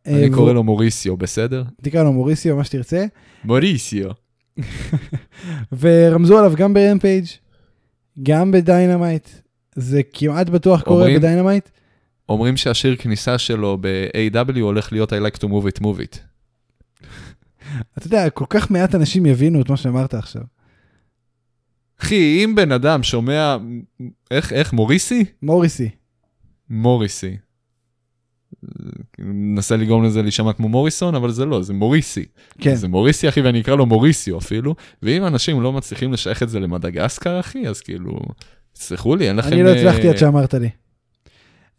אני אה, קורא לו מוריסיו, בסדר? תקרא לו מוריסיו, מה שתרצה. מוריסיו. ורמזו עליו גם ברמפייג', גם בדיינמייט. זה כמעט בטוח קורה בדיינמייט. אומרים שהשיר כניסה שלו ב-AEW הולך להיות I like to move it, move it. אתה יודע, כל כך מעט אנשים יבינו את מה שאמרת עכשיו. אחי, אם בן אדם שומע, איך, איך, מוריסי? מוריסי. מוריסי. מנסה לגרום לזה להישמע כמו מוריסון, אבל זה לא, זה מוריסי. כן. זה מוריסי, אחי, ואני אקרא לו מוריסיו אפילו. ואם אנשים לא מצליחים לשייך את זה למדגסקר, אחי, אז כאילו, תסלחו לי, אין לכם... אני לא הצלחתי אה, עד שאמרת לי.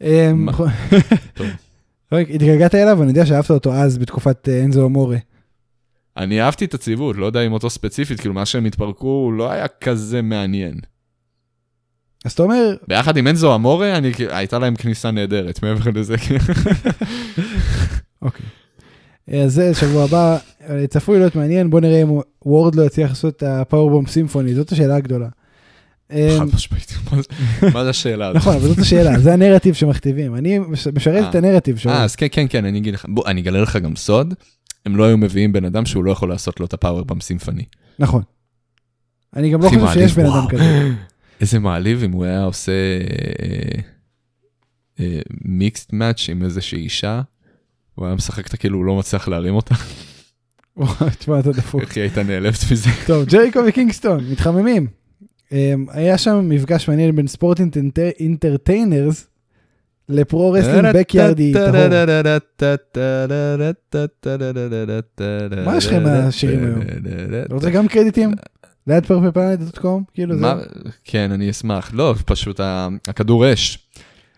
אמ, מה? טוב. רק התגעגעת אליו, אני יודע שאהבת אותו אז בתקופת אה, אנזו אמורה. אני אהבתי את הציוות, לא יודע אם אותו ספציפית, כאילו, מה שהם התפרקו לא היה כזה מעניין. אז אתה אומר, ביחד עם אנזו אמורה, אני, הייתה להם כניסה נהדרת, מעבר לזה, כאילו. אוקיי. אז זה שבוע הבא, אה, צפוי להיות מעניין, בוא נראה אם וורד לא יצליח לעשות את הפאורבום סימפוני, זאת השאלה הגדולה. אמ, חד משמעית, מה זה- השאלה הזאת? נכון, אבל זאת השאלה, זה הנרטיב שמכתיבים. אני מש- משרת את אה. הנרטיב שלו. אה, אז כן, כן, כן, אני אגיד לך, בוא, אני אגלה לך גם סוד, הם לא היו מביאים בן אדם שהוא לא יכול לעשות לו את הפאוורבם סימפוני. נכון. אני גם לא חושב שיש בן אדם. כזה. איזה מעליב אם הוא היה עושה mixed match עם איזושהי אישה, הוא היה משחק אותה כאילו הוא לא מצליח להרים אותה, וואי, תשמע, אתה דפוק. איך היא הייתה נעלבת מזה. טוב, ג'ריקו וקינגסטון, מתחממים. אמ, היה שם מפגש מעניין בין sports entertainers ל pro wrestling בקיארדי טהור. מה יש לך עם השירים היום? רוצה גם קרדיטים? ליד פרפלפלנט.קום? כאילו זה... כן, אני אשמח. לא, פשוט הכדור אש.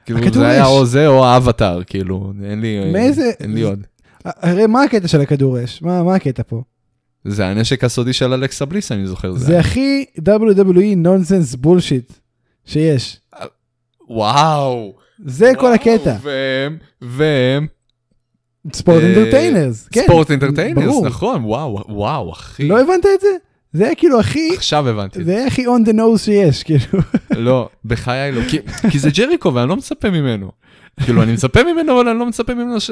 כאילו זה היה. או זה או האבטר, כאילו, אין לי מאיזה- אין לי עוד. הרי מה הקטע של הכדור אש? מה מה הקטע פה? זה הנשק הסודי של אלכסה בליס, אני זוכר. זה הכי WWE נונסנס בולשיט שיש. וואו. זה כל הקטע. והם, והם, sports entertainers. כן, sports entertainers. נכון, וואו, וואו, אחי. לא הבנת את זה? זה היה כאילו הכי... עכשיו הבנתי. זה היה הכי on the nose שיש, כאילו. לא, בחיי לא. כי- זה ג'ריקו ואני לא מצפה ממנו. כאילו, אני מצפה ממנו, אבל אני לא מצפה ממנו ש...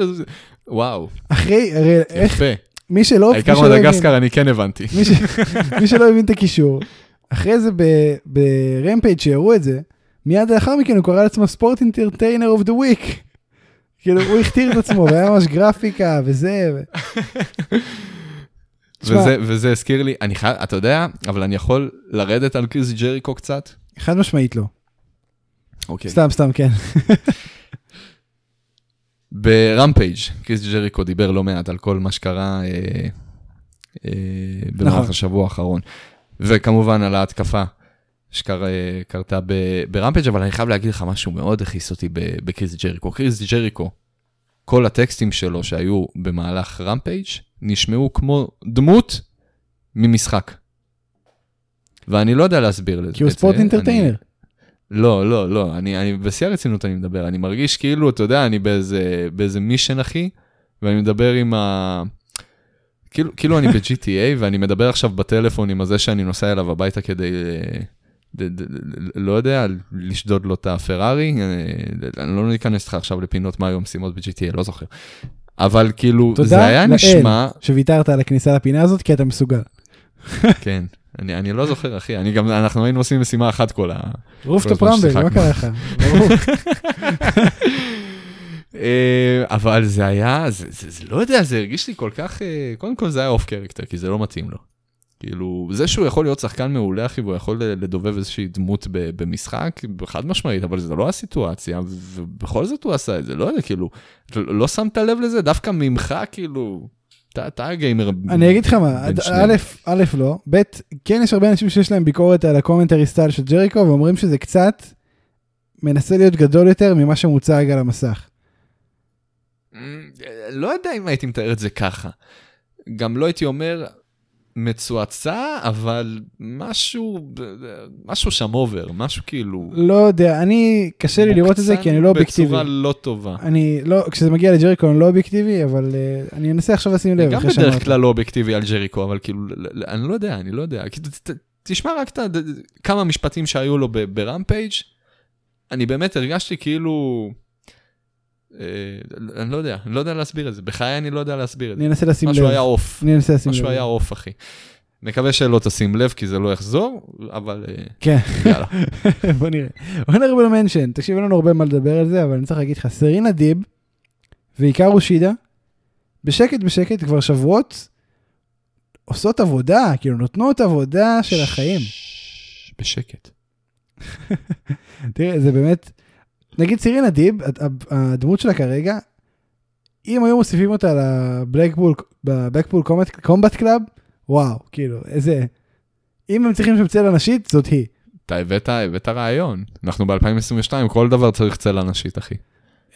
וואו, אחרי, הרי איך, יפה. מי שלא... העיקר מדגסקר אני כן הבנתי. מי שלא הבין את הקישור, אחרי זה ברמפייג' שיראו את זה, מיד לאחר מכן הוא קרא לעצמו sports entertainer of the week. כאילו הוא הכתיר את עצמו והיה ממש גרפיקה וזה. וזה, וזה הזכיר לי, אני חייב, אתה יודע, אבל אני יכול לרדת על קריס ג'ריקו קצת? חד משמעית לא. אוקיי. סתם סתם כן. ברמפייג', קריס ג'ריקו דיבר לא מעט על כל מה שקרה אה, אה, במהלך נכון. השבוע האחרון. וכמובן על ההתקפה שקרתה ברמפייג', אבל אני חייב להגיד לך משהו מאוד הכעיס אותי בקריס ג'ריקו. קריס ג'ריקו, כל הטקסטים שלו שהיו במהלך רמפייג' נשמעו כמו דמות ממשחק. ואני לא יודע להסביר לזה. כי הוא. sports entertainer. לא, לא, לא, אני, אני בשיא הרצינות אני מדבר, אני מרגיש כאילו, אתה יודע, אני באיזה, באיזה mission, אחי, ואני מדבר עם ה... כאילו, כאילו אני ב-GTA, ואני מדבר עכשיו בטלפון עם הזה שאני נוסע אליו הביתה כדי, אה, לא יודע, לשדוד לו את הפרארי, אה, אני לא ניכנס איתך עכשיו לפינות מה היו המשימות ב-GTA, לא זוכר. אבל כאילו, תודה זה היה לאל. נשמע, שוויתרת על הכניסה לפינה הזאת כי אתה מסוגל. כן, אני, אני לא זוכר, אחי, אני גם, אנחנו היינו עושים משימה אחת כל ה... rooftop כל הזמן rumble, מה. קרה לך? אה, אבל זה היה, זה, זה, זה לא יודע, זה הרגיש לי כל כך, אה, קודם כל זה היה off character, כי זה לא מתאים לו. כאילו, זה שהוא יכול להיות שחקן מעולה, אחי, והוא יכול לדובב איזושהי דמות במשחק, חד משמעית, אבל זה לא הסיטואציה, ובכל זאת הוא עשה את זה, לא יודע, כאילו, לא לא שמת לב לזה? דווקא ממך, כאילו, אתה- הגיימר. אני אגיד לך מה, א'. א', לא, ב', כן יש הרבה אנשים שיש להם ביקורת על ה commentary style של ג'ריקו ואומרים שזה קצת מנסה להיות גדול יותר ממה שמוצג על המסך. Mm, לא יודע אם הייתי מתאר את זה ככה. גם לא הייתי אומר מצועצע, אבל משהו, משהו שם over, משהו כאילו... לא יודע, אני, קשה לי לראות את זה כי אני לא אובייקטיבי. בצורה לא טובה. אני לא, כשזה מגיע לג'ריקו אני לא אובייקטיבי, אבל uh, אני אנסה עכשיו לשים לב. גם בדרך כלל לא אובייקטיבי על ג'ריקו, אבל כאילו, אני לא יודע, אני לא יודע. תשמע רק את כמה משפטים שהיו לו ברמפייג', אני באמת הרגשתי כאילו... אה, אני לא יודע, אני לא יודע להסביר את זה. בחיי אני לא יודע להסביר את זה. אני אנסה לשים לב. משהו היה עוף. אני אנסה לשים לב. משהו היה עוף, אחי. מקווה שלא תשים לב, כי זה לא יחזור, אבל אה, כן. יאללה. בוא נראה. honorable mention, תקשיב, אין לנו הרבה מה לדבר על זה, אבל אני צריך להגיד לך, סרינה דיב ועיקר שידה, בשקט בשקט כבר שבועות, עושות עבודה, כאילו נותנות עבודה של החיים. בשקט. תראה, זה באמת, נגיד סירינה דיב, הדמות שלה כרגע, אם היו מוסיפים אותה ל Blackpool, ב Blackpool Combat Club, וואו, כאילו, איזה... אם הם צריכים שם צלע נשית, זאת היא. אתה הבאת, הבאת רעיון. אנחנו ב-2022, כל דבר צריך צלע נשית, אחי.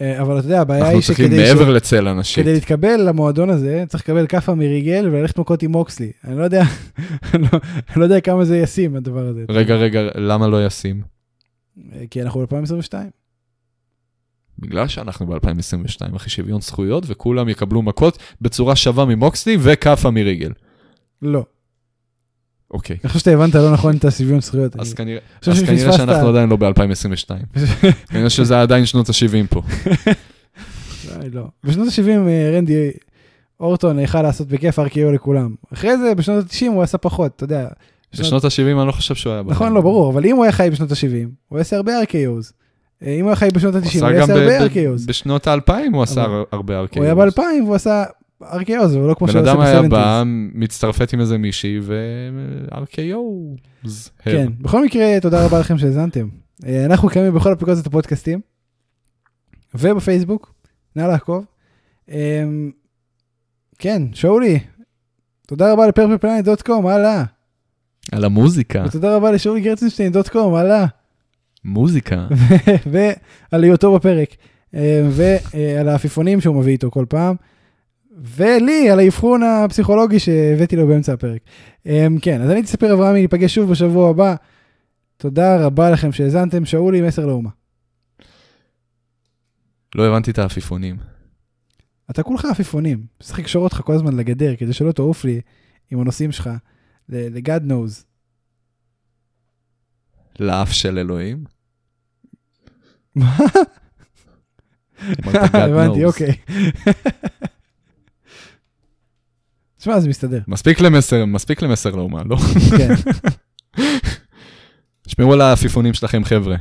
אה, אבל אתה יודע, הבעיה היא שכדי... אנחנו צריכים מעבר לצלע נשית. כדי להתקבל למועדון הזה, צריך לקבל כאפה מריגל וללכת מכות עם מוקסלי. אני לא יודע, אני לא, לא יודע כמה זה ישים, הדבר הזה. רגע, רגע, למה לא ישים? אה, כי אנחנו ב-2022. בגלל שאנחנו ב-2022, אחי שוויון זכויות, וכולם יקבלו מכות בצורה שווה ממוקסלי וכאפה מריגל. לא. אוקיי. אני חושב שאתה הבנת לא נכון את השוויון זכויות. אז כנראה שאנחנו עדיין לא ב-2022. כנראה שזה עדיין שנות ה-70 פה. לא. בשנות ה-70 אה, רנדי אורטון יכל לעשות בכיף RKO לכולם. אחרי זה בשנות ה-90 הוא עשה פחות, אתה יודע. בשנות ה-70 אני לא חושב שהוא היה... נכון, לא, ברור, אבל אם הוא היה חי בשנות ה-70, הוא יעשה הרבה RKOs. אה, אם הוא היה חי בשנות ה-90, הוא יעשה הרבה RKOs. בשנות ה-2000 הוא עשה הרבה RKOs. הוא היה ב-2000 והוא עשה RKO זה לא כמו שהוא עושה ב-70's. בן אדם היה בא, מצטרפת עם איזה מישהי ו-RKO. כן, בכל מקרה, תודה רבה לכם שהאזנתם. אה, אנחנו קיימים בכל אפליקציות הפודקאסטים, ובפייסבוק, נא לעקוב. אה, כן, שאולי, תודה רבה לפרפלפלנט.קום, הלאה. על המוזיקה. ותודה רבה לשאולי גרצנשטיין.קום, הלאה. מוזיקה. ועל היותו בפרק. אה, ועל העפיפונים שהוא מביא איתו כל פעם. ולי על האבחון הפסיכולוגי שהבאתי לו באמצע הפרק. Um, כן, אז אני אספר אברהמי, ניפגש שוב בשבוע הבא. תודה רבה לכם שהאזנתם, שאולי מסר לאומה. לא הבנתי את העפיפונים. אתה כולך עפיפונים, צריך לקשור אותך כל הזמן לגדר כדי שלא תעוף לי עם הנושאים שלך, ל-God knows. לאף של אלוהים? מה? הבנתי, אוקיי. תשמע, זה מסתדר. מספיק למסר, מספיק למסר לאומה, לא? כן. שמרו על העפיפונים שלכם, חבר'ה.